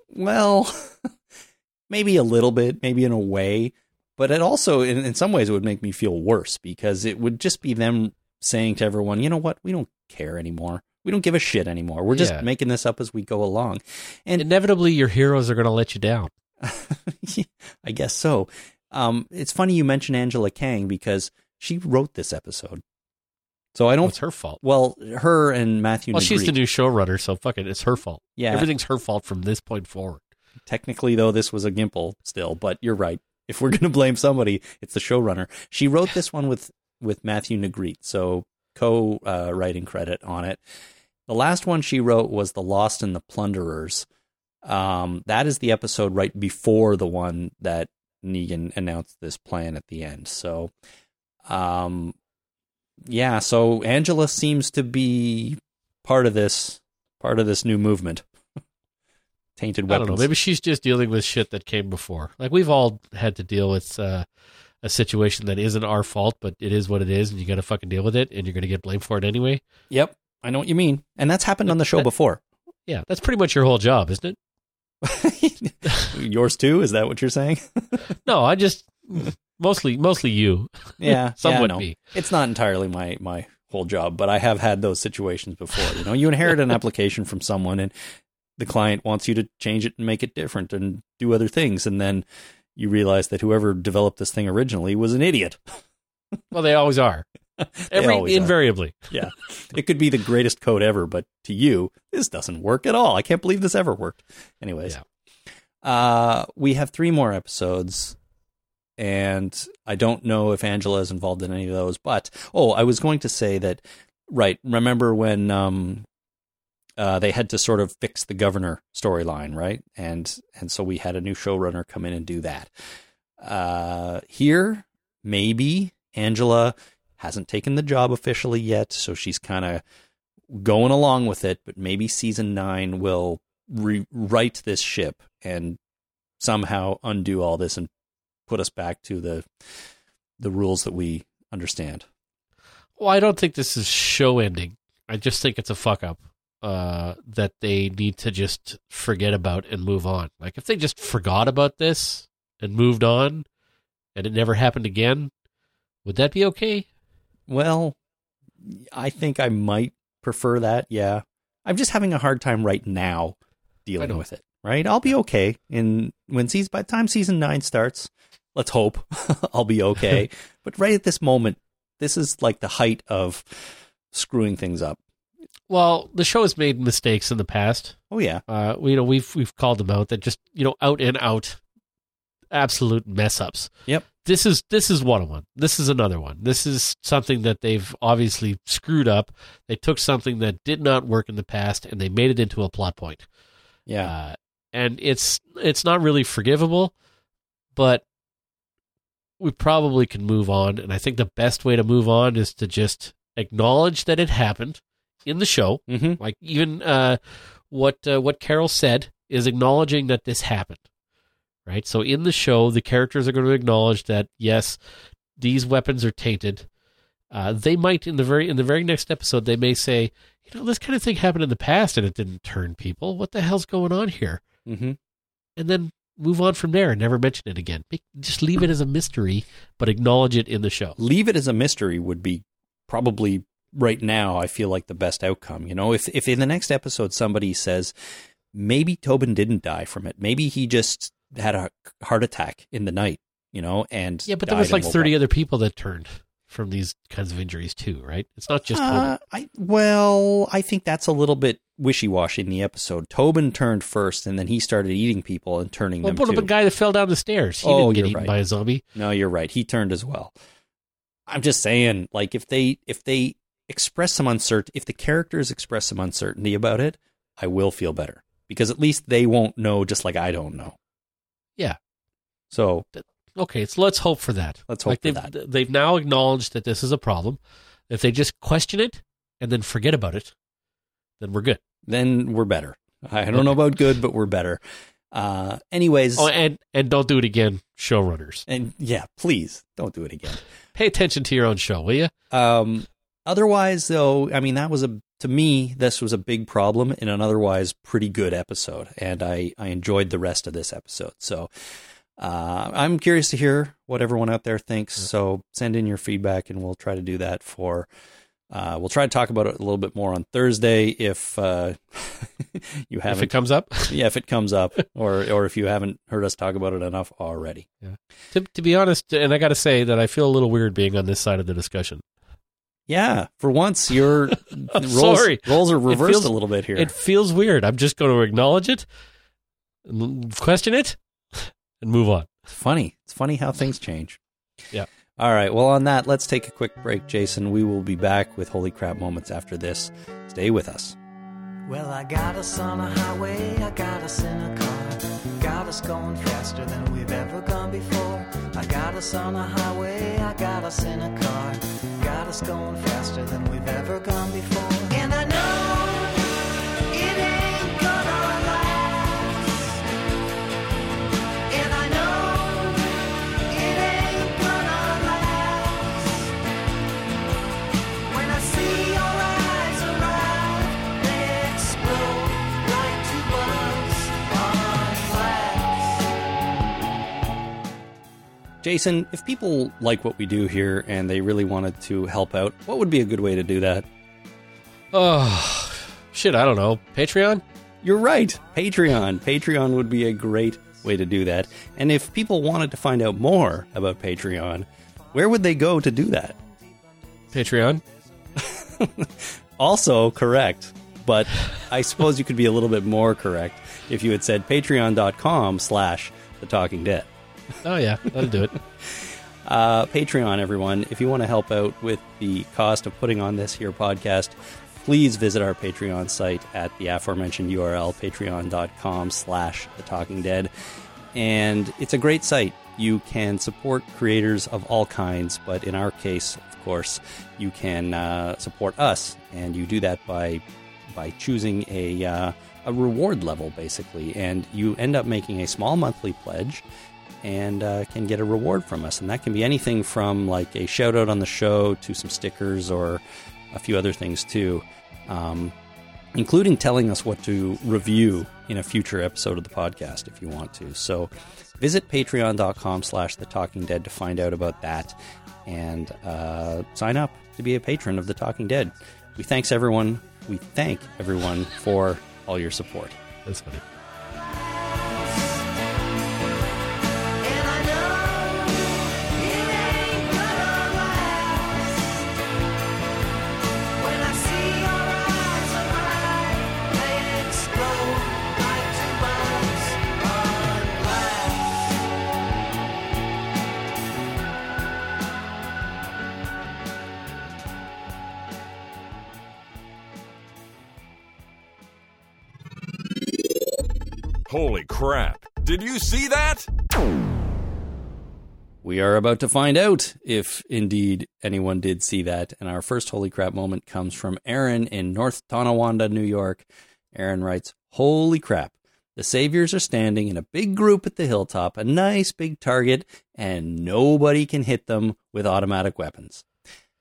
Well, maybe a little bit, maybe in a way, but it also, in, in some ways, it would make me feel worse because it would just be them saying to everyone, you know what, we don't care anymore. We don't give a shit anymore. We're just Yeah. making this up as we go along. And Inevitably, your heroes are going to let you down. I guess so. Um, it's funny you mention Angela Kang because she wrote this episode. So I don't. it's her fault. Well, her and Matthew. Well, she's the Negri- new showrunner, so fuck it, it's her fault. Yeah. everything's her fault from this point forward. Technically, though, this was a Gimple still, but you're right. If we're going to blame somebody, it's the showrunner. She wrote this one with with Matthew Negrete, so co uh, writing credit on it. The last one she wrote was The Lost and the Plunderers. Um, that is the episode right before the one that Negan announced this plan at the end. So, um, yeah. So Angela seems to be part of this part of this new movement. Tainted I weapons. don't know. Maybe she's just dealing with shit that came before. Like we've all had to deal with uh, a situation that isn't our fault, but it is what it is, and you got to fucking deal with it, and you're going to get blamed for it anyway. Yep, I know what you mean, and that's happened on the show That- before. Yeah, that's pretty much your whole job, isn't it? Yours too? Is that what you're saying? No, I just mostly mostly you. Yeah, Some yeah, would no. be. It's not entirely my my whole job, but I have had those situations before. You know, you inherit an application from someone, and the client wants you to change it and make it different and do other things, and then you realize that whoever developed this thing originally was an idiot. Well, they always are. Every always are. invariably. Yeah, it could be the greatest code ever, but to you, this doesn't work at all. I can't believe this ever worked. Anyways, uh, we have three more episodes, and I don't know if Angela is involved in any of those. But oh, I was going to say that. Right, remember when um, uh, they had to sort of fix the governor storyline, right? And and so we had a new showrunner come in and do that. Uh, here, maybe Angela hasn't taken the job officially yet, so she's kind of going along with it. But maybe season nine will rewrite this ship and somehow undo all this and put us back to the the rules that we understand. Well, I don't think this is show ending. I just think it's a fuck up uh, that they need to just forget about and move on. Like if they just forgot about this and moved on, and it never happened again, would that be okay? Well, I think I might prefer that. Yeah, I'm just having a hard time right now dealing with it. Right, I'll be okay. In when season by the time season nine starts, let's hope I'll be okay. but right at this moment, this is like the height of screwing things up. Well, the show has made mistakes in the past. Oh yeah, Uh, we, you know, we've we've called them out that just you know out and out, absolute mess ups. Yep. This is this is one of one. This is another one. This is something that they've obviously screwed up. They took something that did not work in the past and they made it into a plot point. yeah. Uh, and it's it's not really forgivable, but we probably can move on. And I think the best way to move on is to just acknowledge that it happened in the show. mm-hmm. Like even uh, what uh, what Carol said is acknowledging that this happened, right? So in the show, the characters are going to acknowledge that yes, these weapons are tainted. Uh, they might in the very in the very next episode they may say, you know, this kind of thing happened in the past and it didn't turn people. What the hell's going on here? Mm-hmm. And then move on from there and never mention it again. Just leave it as a mystery, but acknowledge it in the show. Leave it as a mystery would be probably right now. I feel like the best outcome. You know, if if in the next episode somebody says maybe Tobin didn't die from it, maybe he just had a heart attack in the night. You know, and Yeah, but there was like thirty other people that turned from these kinds of injuries too, right? It's not just Uh, I well, I think that's a little bit wishy-washy in the episode. Tobin turned first, and then he started eating people and turning well, them. what about the guy that fell down the stairs? He Oh, didn't get eaten right. by a zombie. No, you're right. He turned as well. I'm just saying, like if they if they express some uncertainty, if the characters express some uncertainty about it, I will feel better because at least they won't know, just like I don't know. Yeah. So Okay, so let's hope for that. Let's hope like for they've, that. They've now acknowledged that this is a problem. If they just question it and then forget about it, then we're good. then we're better. I don't know about good, but we're better. Uh, anyways, Oh, and and don't do it again, showrunners. and yeah, please don't do it again. Pay attention to your own show, will you? Um, otherwise, though, I mean, that was a to me this was a big problem in an otherwise pretty good episode, and I I enjoyed the rest of this episode. So. Uh, I'm curious to hear what everyone out there thinks. So send in your feedback, and we'll try to do that for. Uh, we'll try to talk about it a little bit more on Thursday if uh, you haven't If it comes up. yeah, if it comes up, or or if you haven't heard us talk about it enough already. Yeah. To, to be honest, and I got to say that I feel a little weird being on this side of the discussion. Yeah, for once, your roles, sorry. roles are reversed feels- a little bit here. It feels weird. I'm just going to acknowledge it, question it, and move on. It's funny. It's funny how things change. Yeah. All right. Well, on that, let's take a quick break, Jason. We will be back with Holy Crap moments after this. Stay with us. Well, I got us on a highway, I got us in a car. Got us going faster than we've ever gone before. I got us on a highway, I got us in a car. Got us going faster than we've ever gone before. And I know Jason, if people like what we do here and they really wanted to help out, what would be a good way to do that? Oh, shit. I don't know. Patreon? You're right. Patreon. Patreon would be a great way to do that. And if people wanted to find out more about Patreon, where would they go to do that? Patreon? Also correct. But I suppose you could be a little bit more correct if you had said patreon.com slash the talking dead. Oh, yeah. That'll do it. Uh, Patreon, everyone. If you want to help out with the cost of putting on this here podcast, please visit our Patreon site at the aforementioned URL, patreon.com slash the talking dead. And it's a great site. You can support creators of all kinds, but in our case, of course, you can uh, support us, and you do that by by choosing a uh, a reward level, basically, and you end up making a small monthly pledge and uh, can get a reward from us. And that can be anything from like a shout out on the show to some stickers or a few other things too, um, including telling us what to review in a future episode of the podcast if you want to. So visit patreon.com slash the talking dead to find out about that and uh, sign up to be a patron of the talking dead. We thanks everyone. We thank everyone for all your support. That's funny. Crap. Did you see that? We are about to find out if indeed anyone did see that. And our first holy crap moment comes from Aaron in North Tonawanda, New York. Aaron writes, Holy crap. The Saviors are standing in a big group at the hilltop, a nice big target, and nobody can hit them with automatic weapons.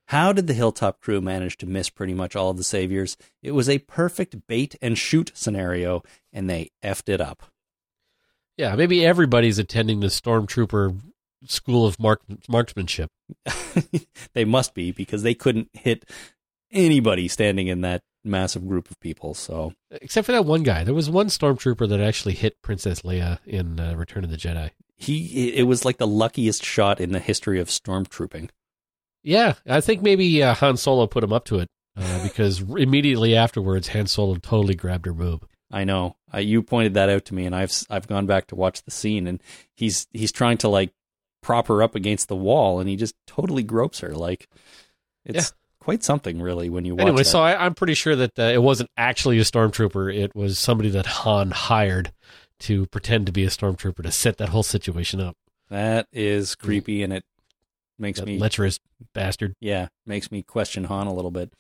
How did the Hilltop crew manage to miss pretty much all of the Saviors? It was a perfect bait and shoot scenario, and they effed it up. Yeah, maybe everybody's attending the Stormtrooper School of mark- Marksmanship. they must be because they couldn't hit anybody standing in that massive group of people. So Except for that one guy. There was one Stormtrooper that actually hit Princess Leia in uh, Return of the Jedi. he it was like the luckiest shot in the history of stormtrooping. Yeah, I think maybe uh, Han Solo put him up to it uh, because immediately afterwards, Han Solo totally grabbed her boob. I know. Uh, you pointed that out to me, and I've I've gone back to watch the scene, and he's he's trying to like prop her up against the wall, and he just totally gropes her. Like it's quite something, really, when you watch. Anyway, that. so I, I'm pretty sure that uh, it wasn't actually a stormtrooper. It was somebody that Han hired to pretend to be a stormtrooper to set that whole situation up. that is creepy, and it makes That me lecherous bastard. yeah makes me question Han a little bit.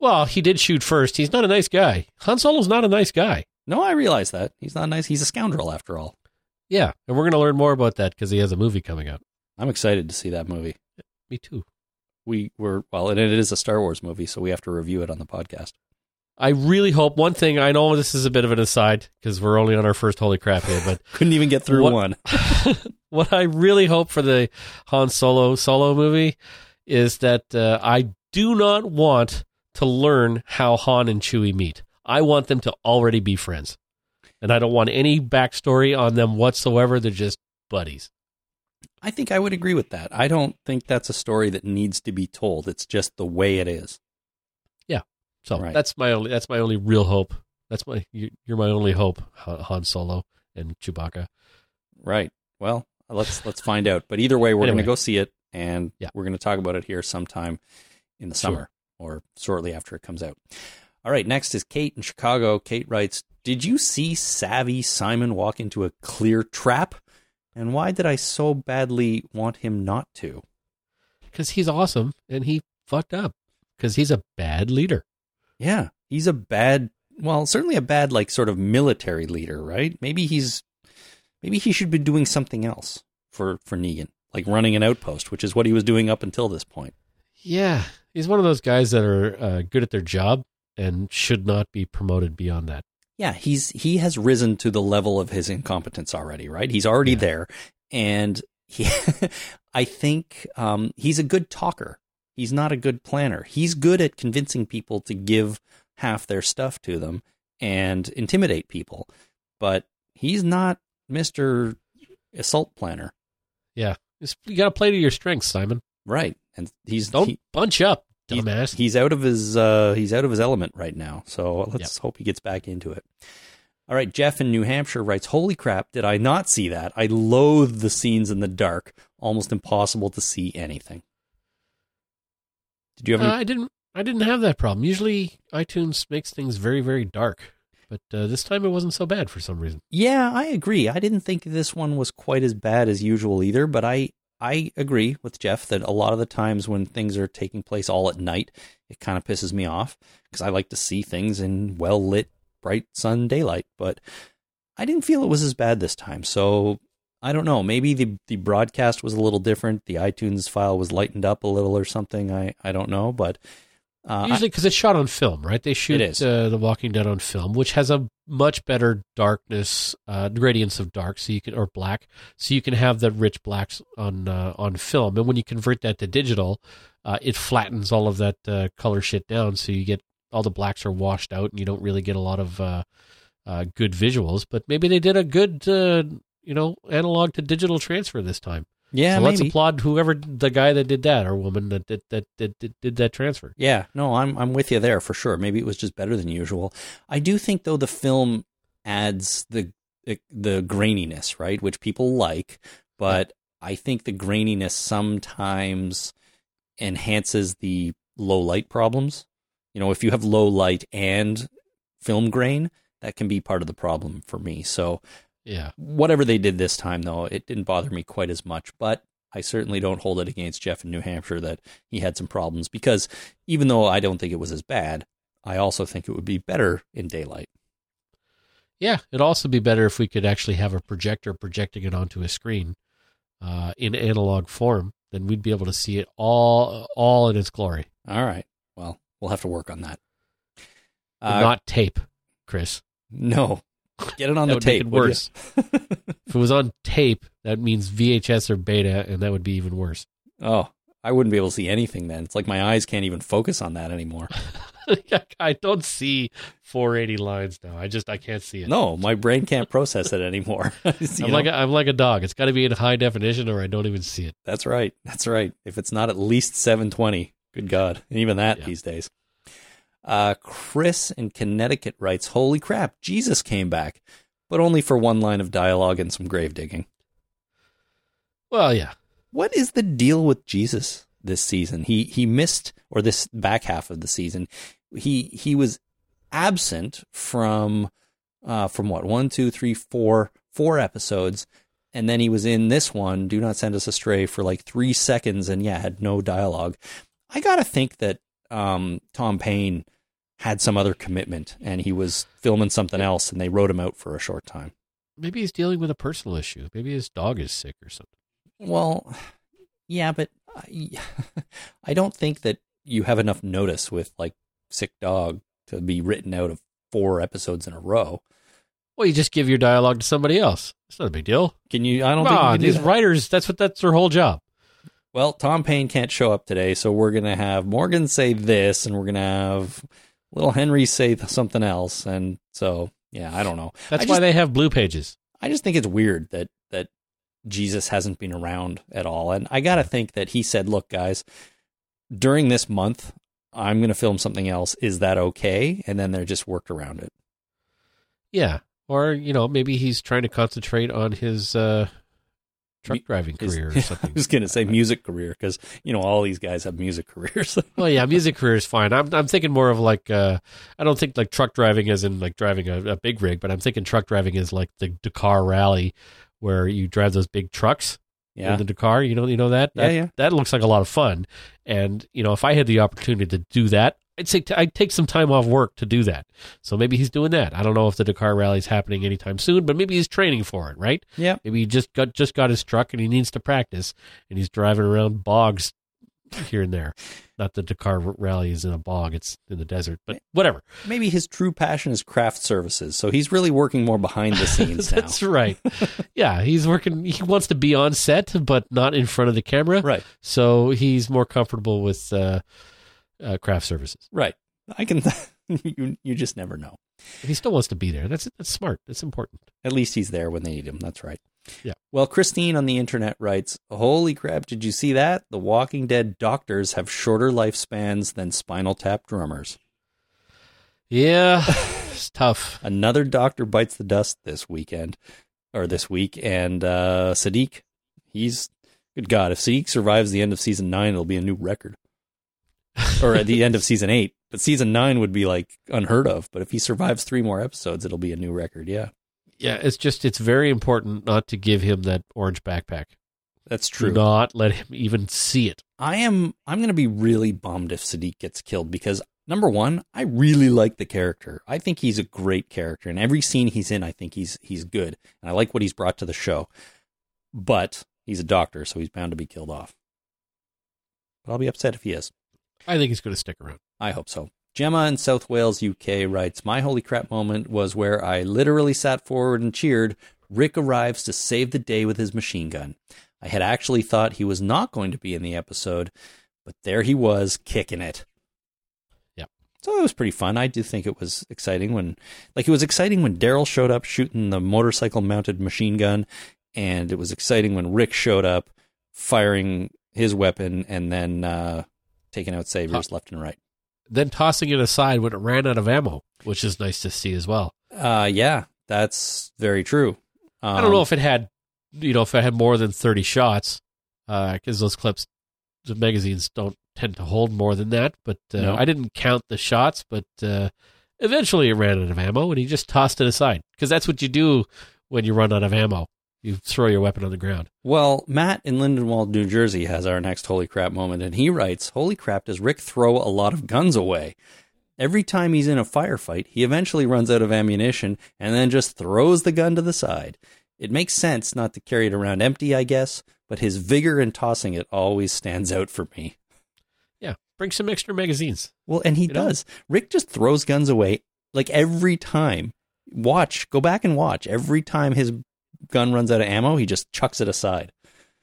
Well, he did shoot first. He's not a nice guy. Han Solo's not a nice guy. No, I realize that he's not nice. He's a scoundrel after all. Yeah, and we're going to learn more about that because he has a movie coming out. I'm excited to see that movie. Me too. We were well, and it is a Star Wars movie, so we have to review it on the podcast. I really hope one thing. I know this is a bit of an aside because we're only on our first holy crap here, but Couldn't even get through What- one. what I really hope for the Han Solo solo movie is that uh, I do not want to learn how Han and Chewie meet. I want them to already be friends, and I don't want any backstory on them whatsoever. They're just buddies. I think I would agree with that. I don't think that's a story that needs to be told. It's just the way it is. Yeah. So Right. that's my only that's my only real hope. That's my you- you're my only hope, Han Solo and Chewbacca. Right. Well, let's let's find out. But either way, we're Anyway. going to go see it, and Yeah. we're going to talk about it here sometime in the Sure. Or shortly after it comes out. All right. Next is Kate in Chicago. Kate writes, "Did you see savvy Simon walk into a clear trap? And why did I so badly want him not to?" because he's awesome and he fucked up because he's a bad leader. Yeah, he's a bad, well, certainly a bad, like, sort of military leader, right? Maybe he's, maybe he should be doing something else for for Negan, like running an outpost, which is what he was doing up until this point. Yeah, he's one of those guys that are uh, good at their job and should not be promoted beyond that. Yeah, he's he has risen to the level of his incompetence already, right? He's already Yeah. there, and he, I think, um, he's a good talker. He's not a good planner. He's good at convincing people to give half their stuff to them and intimidate people, but he's not Mister Assault Planner, Yeah, you got to play to your strengths, Simon. right? And he's Don't he- bunch up, he's- dumbass. He's out of his uh, he's out of his element right now. So let's hope he gets back into it. All right, Jeff in New Hampshire writes, "Holy crap! Did I not see that? I loathe the scenes in the dark. Almost impossible to see anything." Did you have Uh. I didn't. I didn't have that problem. Usually, iTunes makes things very, very dark, but uh, this time it wasn't so bad for some reason. yeah, I agree. I didn't think this one was quite as bad as usual either, but I I agree with Jeff that a lot of the times when things are taking place all at night, it kind of pisses me off because I like to see things in well lit, bright sun daylight. But I didn't feel it was as bad this time. So I don't know. Maybe the the broadcast was a little different. The iTunes file was lightened up a little or something. I I don't know, but uh, Usually, because it's shot on film, right? They shoot. Uh, The Walking Dead on film, which has a much better darkness, uh, gradients of dark, so you can or black, so you can have the rich blacks on uh, on film. And when you convert that to digital, uh, it flattens all of that uh, color shit down, so you get all the blacks are washed out, and you don't really get a lot of uh, uh, good visuals. But maybe they did a good, uh, you know, analog to digital transfer this time. Yeah, so let's maybe. applaud whoever the guy that did that or woman that did that did, did, did that transfer. Yeah, no, I'm I'm with you there for sure. Maybe it was just better than usual. I do think though the film adds the eh, the graininess, right, which people like, but I think the graininess sometimes enhances the low light problems. You know, if you have low light and film grain, that can be part of the problem for me. So, Yeah. whatever they did this time though, it didn't bother me quite as much, but I certainly don't hold it against Jeff in New Hampshire that he had some problems because even though I don't think it was as bad, I also think it would be better in daylight. Yeah, it'd also be better if we could actually have a projector projecting it onto a screen uh, in analog form. Then we'd be able to see it all, all in its glory, All right. Well, we'll have to work on that. Uh, not tape, Chris. no. Get it on That the tape. it worse. if it was on tape, that means VHS or beta, and that would be even worse. oh, I wouldn't be able to see anything then. It's like my eyes can't even focus on that anymore. I don't see 480 lines now. I just I can't see it. No, my brain can't process it anymore. I'm know? like a, I'm like a dog. It's got to be in high definition, or I don't even see it. That's right. That's right. If it's not at least 720, good God. And even that Yeah. these days. Uh, Chris in Connecticut writes, Holy crap, Jesus came back, but only for one line of dialogue and some grave digging. Well, yeah, What is the deal with Jesus this season? He he missed or this back half of the season. He he was absent from uh from what one two three four four episodes, and then he was in this one. Do not send us astray for like three seconds, and yeah, had no dialogue. I gotta think that um Tom Payne had some other commitment, and he was filming something else, and they wrote him out for a short time. maybe he's dealing with a personal issue. Maybe his dog is sick or something. Well, yeah, but I, I don't think that you have enough notice with like sick dog to be written out of four episodes in a row. Well, you just give your dialogue to somebody else. It's not a big deal. Can you? I don't Come think you on, can do these that. writers. That's what that's their whole job. Well, Tom Payne can't show up today, so we're gonna have Morgan say this, and we're gonna have little Henry say th- something else, and so yeah, I don't know. That's I why just, they have blue pages. I just think it's weird that that Jesus hasn't been around at all, and I gotta think that he said, "Look, guys, during this month, I'm going to film something else. Is that okay?" And then they just worked around it. Yeah, or you know, maybe he's trying to concentrate on his uh, truck driving career or I was going to say music career because you know all these guys have music careers. well, yeah, music career is fine. I'm I'm thinking more of like uh, I don't think like truck driving as in like driving a, a big rig, but I'm thinking truck driving is like the Dakar Rally, where you drive those big trucks yeah, in the Dakar. You know, you know that. Yeah, yeah. That looks like a lot of fun. And you know, if I had the opportunity to do that, I'd say I'd take some time off work to do that. So maybe he's doing that. I don't know if the Dakar Rally is happening anytime soon, but maybe he's training for it. Right? yeah. Maybe he just got just got his truck and he needs to practice, and he's driving around bogs here and there. Not that Dakar Rally is in a bog; it's in the desert. But whatever. Maybe his true passion is craft services, so he's really working more behind the scenes now. That's right. yeah, he's working. He wants to be on set, but not in front of the camera. Right, So he's more comfortable with uh, uh, craft services. right. I can. you you just never know. If he still wants to be there. That's that's smart. That's important. At least he's there when they need him. That's right. Yeah. Well, Christine on the internet writes, Holy crap, did you see that? The Walking Dead doctors have shorter lifespans than Spinal Tap drummers. Yeah, it's tough. Another doctor bites the dust this weekend, or this week, and uh, Siddiq, he's, good God, if Siddiq survives the end of season nine, it'll be a new record. or at the end of season eight. But season nine would be like unheard of. But if he survives three more episodes, it'll be a new record. Yeah, Yeah, it's just it's very important not to give him that orange backpack. that's Do true. not let him even see it. I am I'm going to be really bummed if Siddiq gets killed because number 1, I really like the character. I think he's a great character and every scene he's in I think he's he's good and I like what he's brought to the show. But he's a doctor so he's bound to be killed off. But I'll be upset if he is. I think he's going to stick around. I hope so. Gemma in South Wales, UK writes, My holy crap moment was where I literally sat forward and cheered. Rick arrives to save the day with his machine gun. I had actually thought he was not going to be in the episode, but there he was, kicking it. Yeah. So it was pretty fun. I do think it was exciting when, like, it was exciting when Daryl showed up shooting the motorcycle mounted machine gun, and it was exciting when Rick showed up firing his weapon and then uh, taking out saviors left and right. Then tossing it aside when it ran out of ammo, which is nice to see as well. Uh, yeah, that's very true. Um, I don't know if it had, you know, if it had more than thirty shots, because those clips, the magazines don't tend to hold more than that. But uh, No. I didn't count the shots, but uh, eventually it ran out of ammo, and he just tossed it aside because that's what you do when you run out of ammo. You throw your weapon on the ground. Well, Matt in Lindenwold, New Jersey, has our next holy crap moment, and he writes, "Holy crap! Does Rick throw a lot of guns away? Every time he's in a firefight, he eventually runs out of ammunition and then just throws the gun to the side. It makes sense not to carry it around empty, I guess, but his vigor in tossing it always stands out for me." Yeah, bring some extra magazines. Well, and he You know? does. Rick just throws guns away like every time. Watch, go back and watch. Every time his gun runs out of ammo, he just chucks it aside.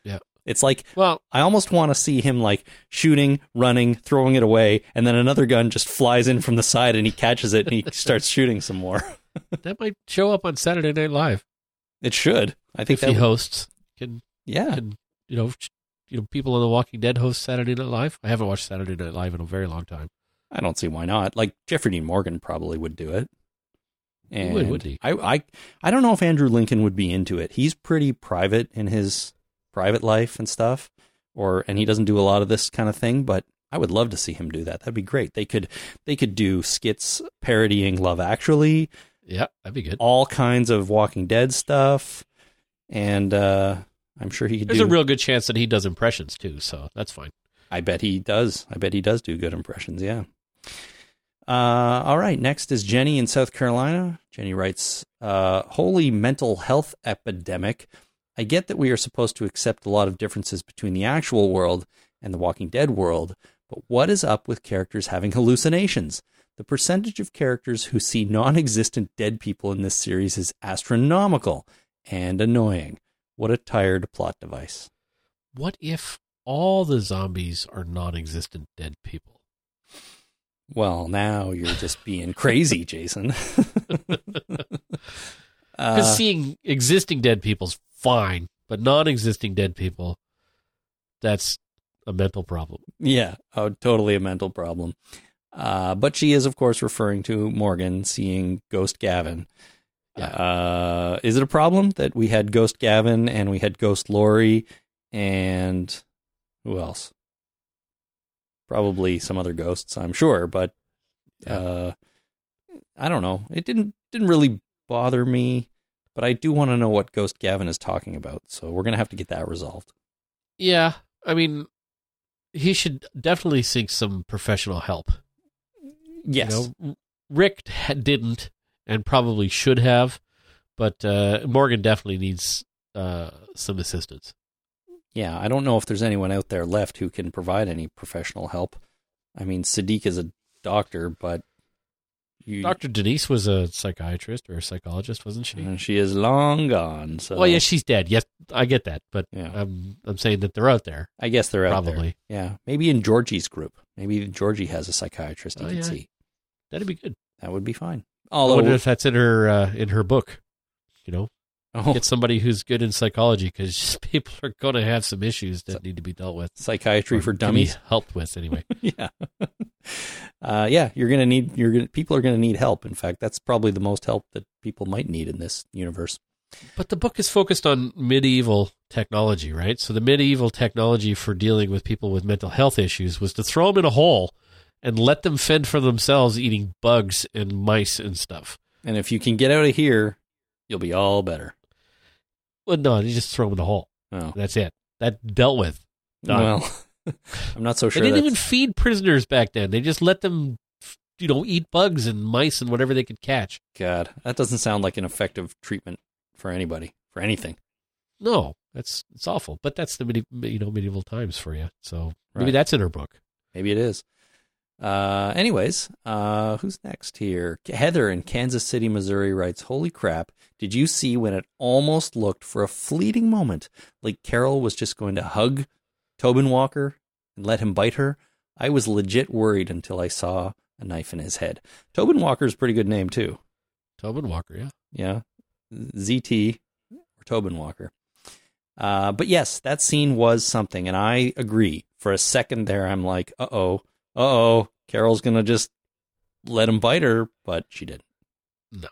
Yeah. It's like Well, I almost want to see him like shooting, running, throwing it away, and then another gun just flies in from the side and he catches it and he starts shooting some more. that might show up on Saturday Night Live. It should. I think If that he hosts, can yeah. can you know you know people on The Walking Dead host Saturday Night Live? I haven't watched Saturday Night Live in a very long time. I don't see why not. Like Jeffrey Dean Morgan probably would do it. He And would, wouldn't he? I, I, I don't know if Andrew Lincoln would be into it. He's pretty private in his private life and stuff, or and he doesn't do a lot of this kind of thing. But I would love to see him do that. That'd be great. They could, they could do skits parodying Love Actually, Yeah, that'd be good. all kinds of Walking Dead stuff, and uh, I'm sure he could There's do. a real good chance that he does impressions too, so that's fine. I bet he does. I bet he does do good impressions. Yeah. Uh, all right. Next is Jenny in South Carolina. Jenny writes, uh, "Holy mental health epidemic. I get that we are supposed to accept a lot of differences between the actual world and the Walking Dead world, but what is up with characters having hallucinations? The percentage of characters who see non-existent dead people in this series is astronomical and annoying. What a tired plot device." What if all the zombies are non-existent dead people? Well, now you're just being crazy, Jason. Because uh, seeing existing dead people's fine, but non-existing dead people, that's a mental problem. yeah, oh, totally a mental problem. Uh, but she is, of course, referring to Morgan seeing Ghost Gavin. Yeah. Uh, is it a problem that we had Ghost Gavin and we had Ghost Lori and who else? Probably some other ghosts, I'm sure, but uh, I don't know. It didn't didn't really bother me, but I do want to know what Ghost Gavin is talking about. So we're gonna have to get that resolved. Yeah, I mean, he should definitely seek some professional help. Yes. You know, Rick didn't and probably should have, but uh, Morgan definitely needs uh, some assistance. Yeah, I don't know if there's anyone out there left who can provide any professional help. I mean, Siddiq is a doctor, but you, Dr. Denise was a psychiatrist or a psychologist, wasn't she? uh, she is long gone. So Well, yeah, she's dead. Yes, I get that, but Yeah. I'm I'm saying that they're out there. I guess they're out there. Probably. Yeah, maybe in Georgie's group. Maybe Georgie has a psychiatrist he Oh, can yeah. see. That'd be good. That would be fine. I wonder if that's in her uh, in her book. You know, oh, get somebody who's good in psychology because people are going to have some issues that need to be dealt with. psychiatry for dummies. helped with anyway. yeah. Uh, yeah, you're gonna need. You're gonna. People are gonna need help. In fact, that's probably the most help that people might need in this universe. But the book is focused on medieval technology, right? So the medieval technology for dealing with people with mental health issues was to throw them in a hole and let them fend for themselves, eating bugs and mice and stuff. And if you can get out of here, you'll be all better. Well, no, you just throw them in the hole. Oh, That's it. That dealt with. Done. well, I'm not so sure. They didn't that's- even feed prisoners back then. They just let them, you know, eat bugs and mice and whatever they could catch. God, that doesn't sound like an effective treatment for anybody for anything. No, that's it's awful. But that's the medi- you know medieval times for you. So maybe Right. that's in her book. Maybe it is. Uh, anyways, uh, who's next here? Heather in Kansas City, Missouri writes, Holy crap. Did you see when it almost looked for a fleeting moment like Carol was just going to hug Tobin Walker and let him bite her? I was legit worried until I saw a knife in his head. Tobin Walker's a pretty good name, too. Tobin Walker, yeah. Yeah. ZT or Tobin Walker. Uh, but yes, that scene was something, and I agree. For a second there, I'm like, uh oh, oh, Carol's gonna just let him bite her, but she didn't. No,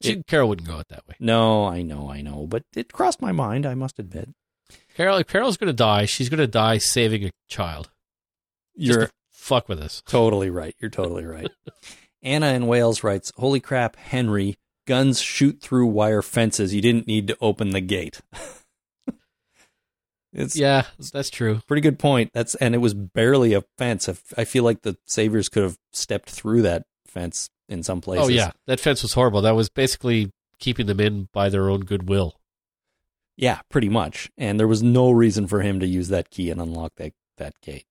she, Carol wouldn't go it that way. No, I know, I know, but it crossed my mind, I must admit. Carol, if Carol's going to die, she's going to die saving a child. Just You're to fuck with us. totally right. You're totally right. Anna in Wales writes, Holy crap, Henry, guns shoot through wire fences. You didn't need to open the gate. it's Yeah, that's true. pretty good point. That's and it was barely a fence. I- I feel like the saviors could have stepped through that fence in some oh, places. Oh yeah, that fence was horrible. That was basically keeping them in by their own goodwill. yeah, pretty much. And there was no reason for him to use that key and unlock that that gate.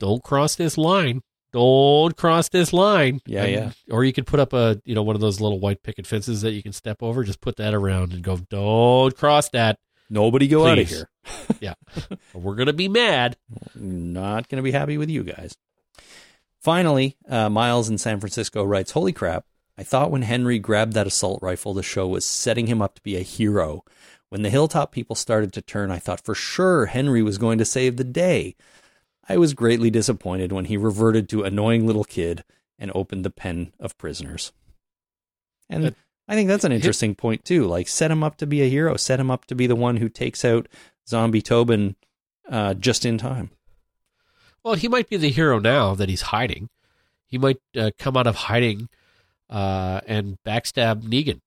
Don't cross this line. Don't cross this line. Yeah, And- yeah. Or you could put up a you know one of those little white picket fences that you can step over. Just put that around and go. Don't cross that. Nobody go out of here. yeah, we're gonna be mad. Not going to be happy with you guys. Finally, uh, Miles in San Francisco writes, Holy crap. I thought when Henry grabbed that assault rifle, the show was setting him up to be a hero. When the Hilltop people started to turn, I thought for sure Henry was going to save the day. I was greatly disappointed when he reverted to annoying little kid and opened the pen of prisoners. And But- I think that's an interesting point too. Like set him up to be a hero, set him up to be the one who takes out Zombie Tobin uh, just in time. Well, he might be the hero now that he's hiding. He might uh, come out of hiding uh, and backstab Negan.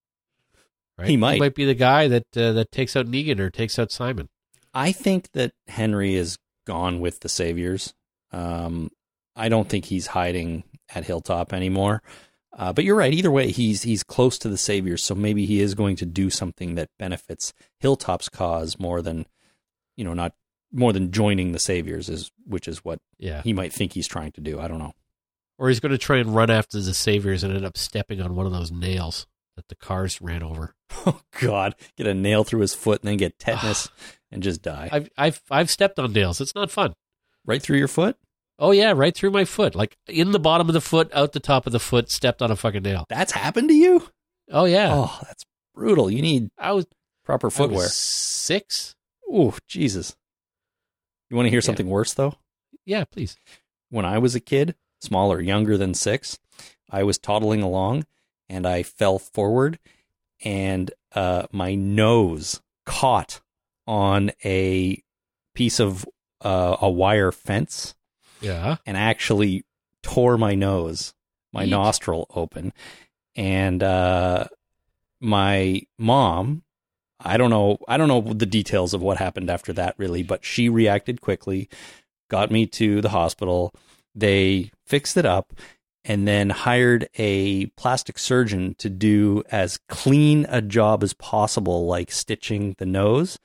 Right? He might. He might be the guy that uh, that takes out Negan or takes out Simon. I think that Henry is gone with the Saviors. Um, I don't think he's hiding at Hilltop anymore. Uh, but you're right. Either way, he's he's close to the Saviors, so maybe he is going to do something that benefits Hilltop's cause more than, you know, not more than joining the Saviors is which is what Yeah. he might think he's trying to do. I don't know. Or he's going to try and run after the saviors and end up stepping on one of those nails that the cars ran over. Oh God, get a nail through his foot and then get tetanus and just die I've I've I've stepped on nails. It's not fun. right through your foot. Oh yeah, right through my foot, like in the bottom of the foot, out the top of the foot, stepped on a fucking nail. That's happened to you. Oh yeah, Oh, that's brutal. You need I was proper I was footwear. six. Oh, Jesus. You want to hear something worse, though? Yeah, please. When I was a kid, smaller, younger than six, I was toddling along and I fell forward and uh, my nose caught on a piece of uh, a wire fence Yeah. and actually tore my nose, my Eek. nostril open. And uh, my mom, I don't know, I don't know the details of what happened after that really, but she reacted quickly, got me to the hospital. They fixed it up and then hired a plastic surgeon to do as clean a job as possible, like stitching the nose.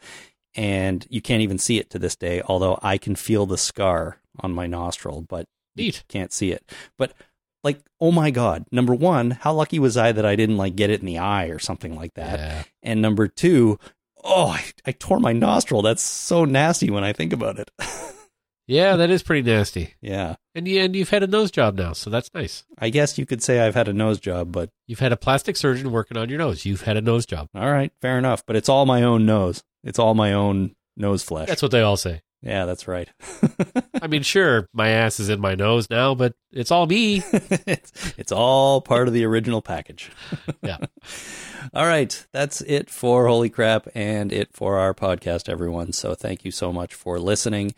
And you can't even see it to this day, although I can feel the scar on my nostril, but Neat. can't see it. But like, oh my God. Number one, how lucky was I that I didn't like get it in the eye or something like that? Yeah. And number two, oh, I, I tore my nostril. That's so nasty when I think about it. Yeah, that is pretty nasty. yeah. And you, and you've had a nose job now, so that's nice. I guess you could say I've had a nose job, but You've had a plastic surgeon working on your nose. You've had a nose job. all right, fair enough. But it's all my own nose. It's all my own nose flesh. That's what they all say. Yeah, that's right. I mean, sure, my ass is in my nose now, but it's all me. it's, it's all part of the original package. Yeah. All right. That's it for Holy Crap and it for our podcast, everyone. So thank you so much for listening.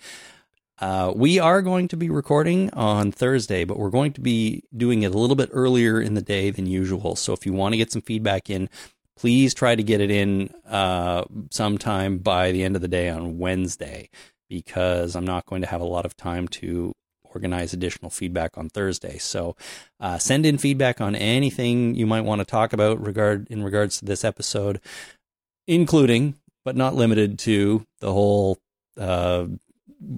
Uh, we are going to be recording on Thursday, but we're going to be doing it a little bit earlier in the day than usual. So if you want to get some feedback in, please try to get it in uh, sometime by the end of the day on Wednesday because I'm not going to have a lot of time to organize additional feedback on Thursday. So uh, send in feedback on anything you might want to talk about regard in regards to this episode, including but not limited to the whole uh,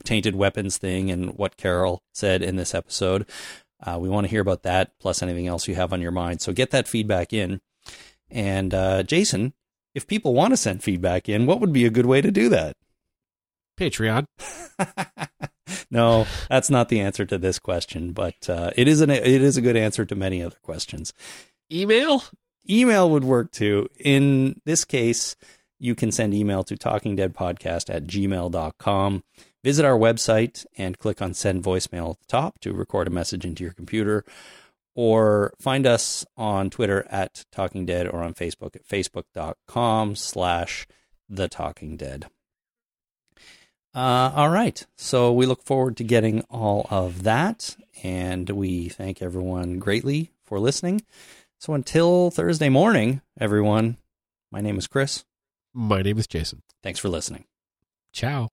tainted weapons thing and what Carol said in this episode. Uh, we want to hear about that, plus anything else you have on your mind. So get that feedback in. And uh, Jason, if people want to send feedback in, what would be a good way to do that? Patreon. no, that's not the answer to this question, but uh, it is an it is a good answer to many other questions. Email? Email would work too. In this case, you can send email to talkingdeadpodcast at gmail.com. Visit our website and click on send voicemail at the top to record a message into your computer. Or find us on Twitter at Talking Dead or on Facebook at facebook.com slash the Talking Dead. Uh, all right. So we look forward to getting all of that. And we thank everyone greatly for listening. So until Thursday morning, everyone, my name is Chris. My name is Jason. Thanks for listening. Ciao.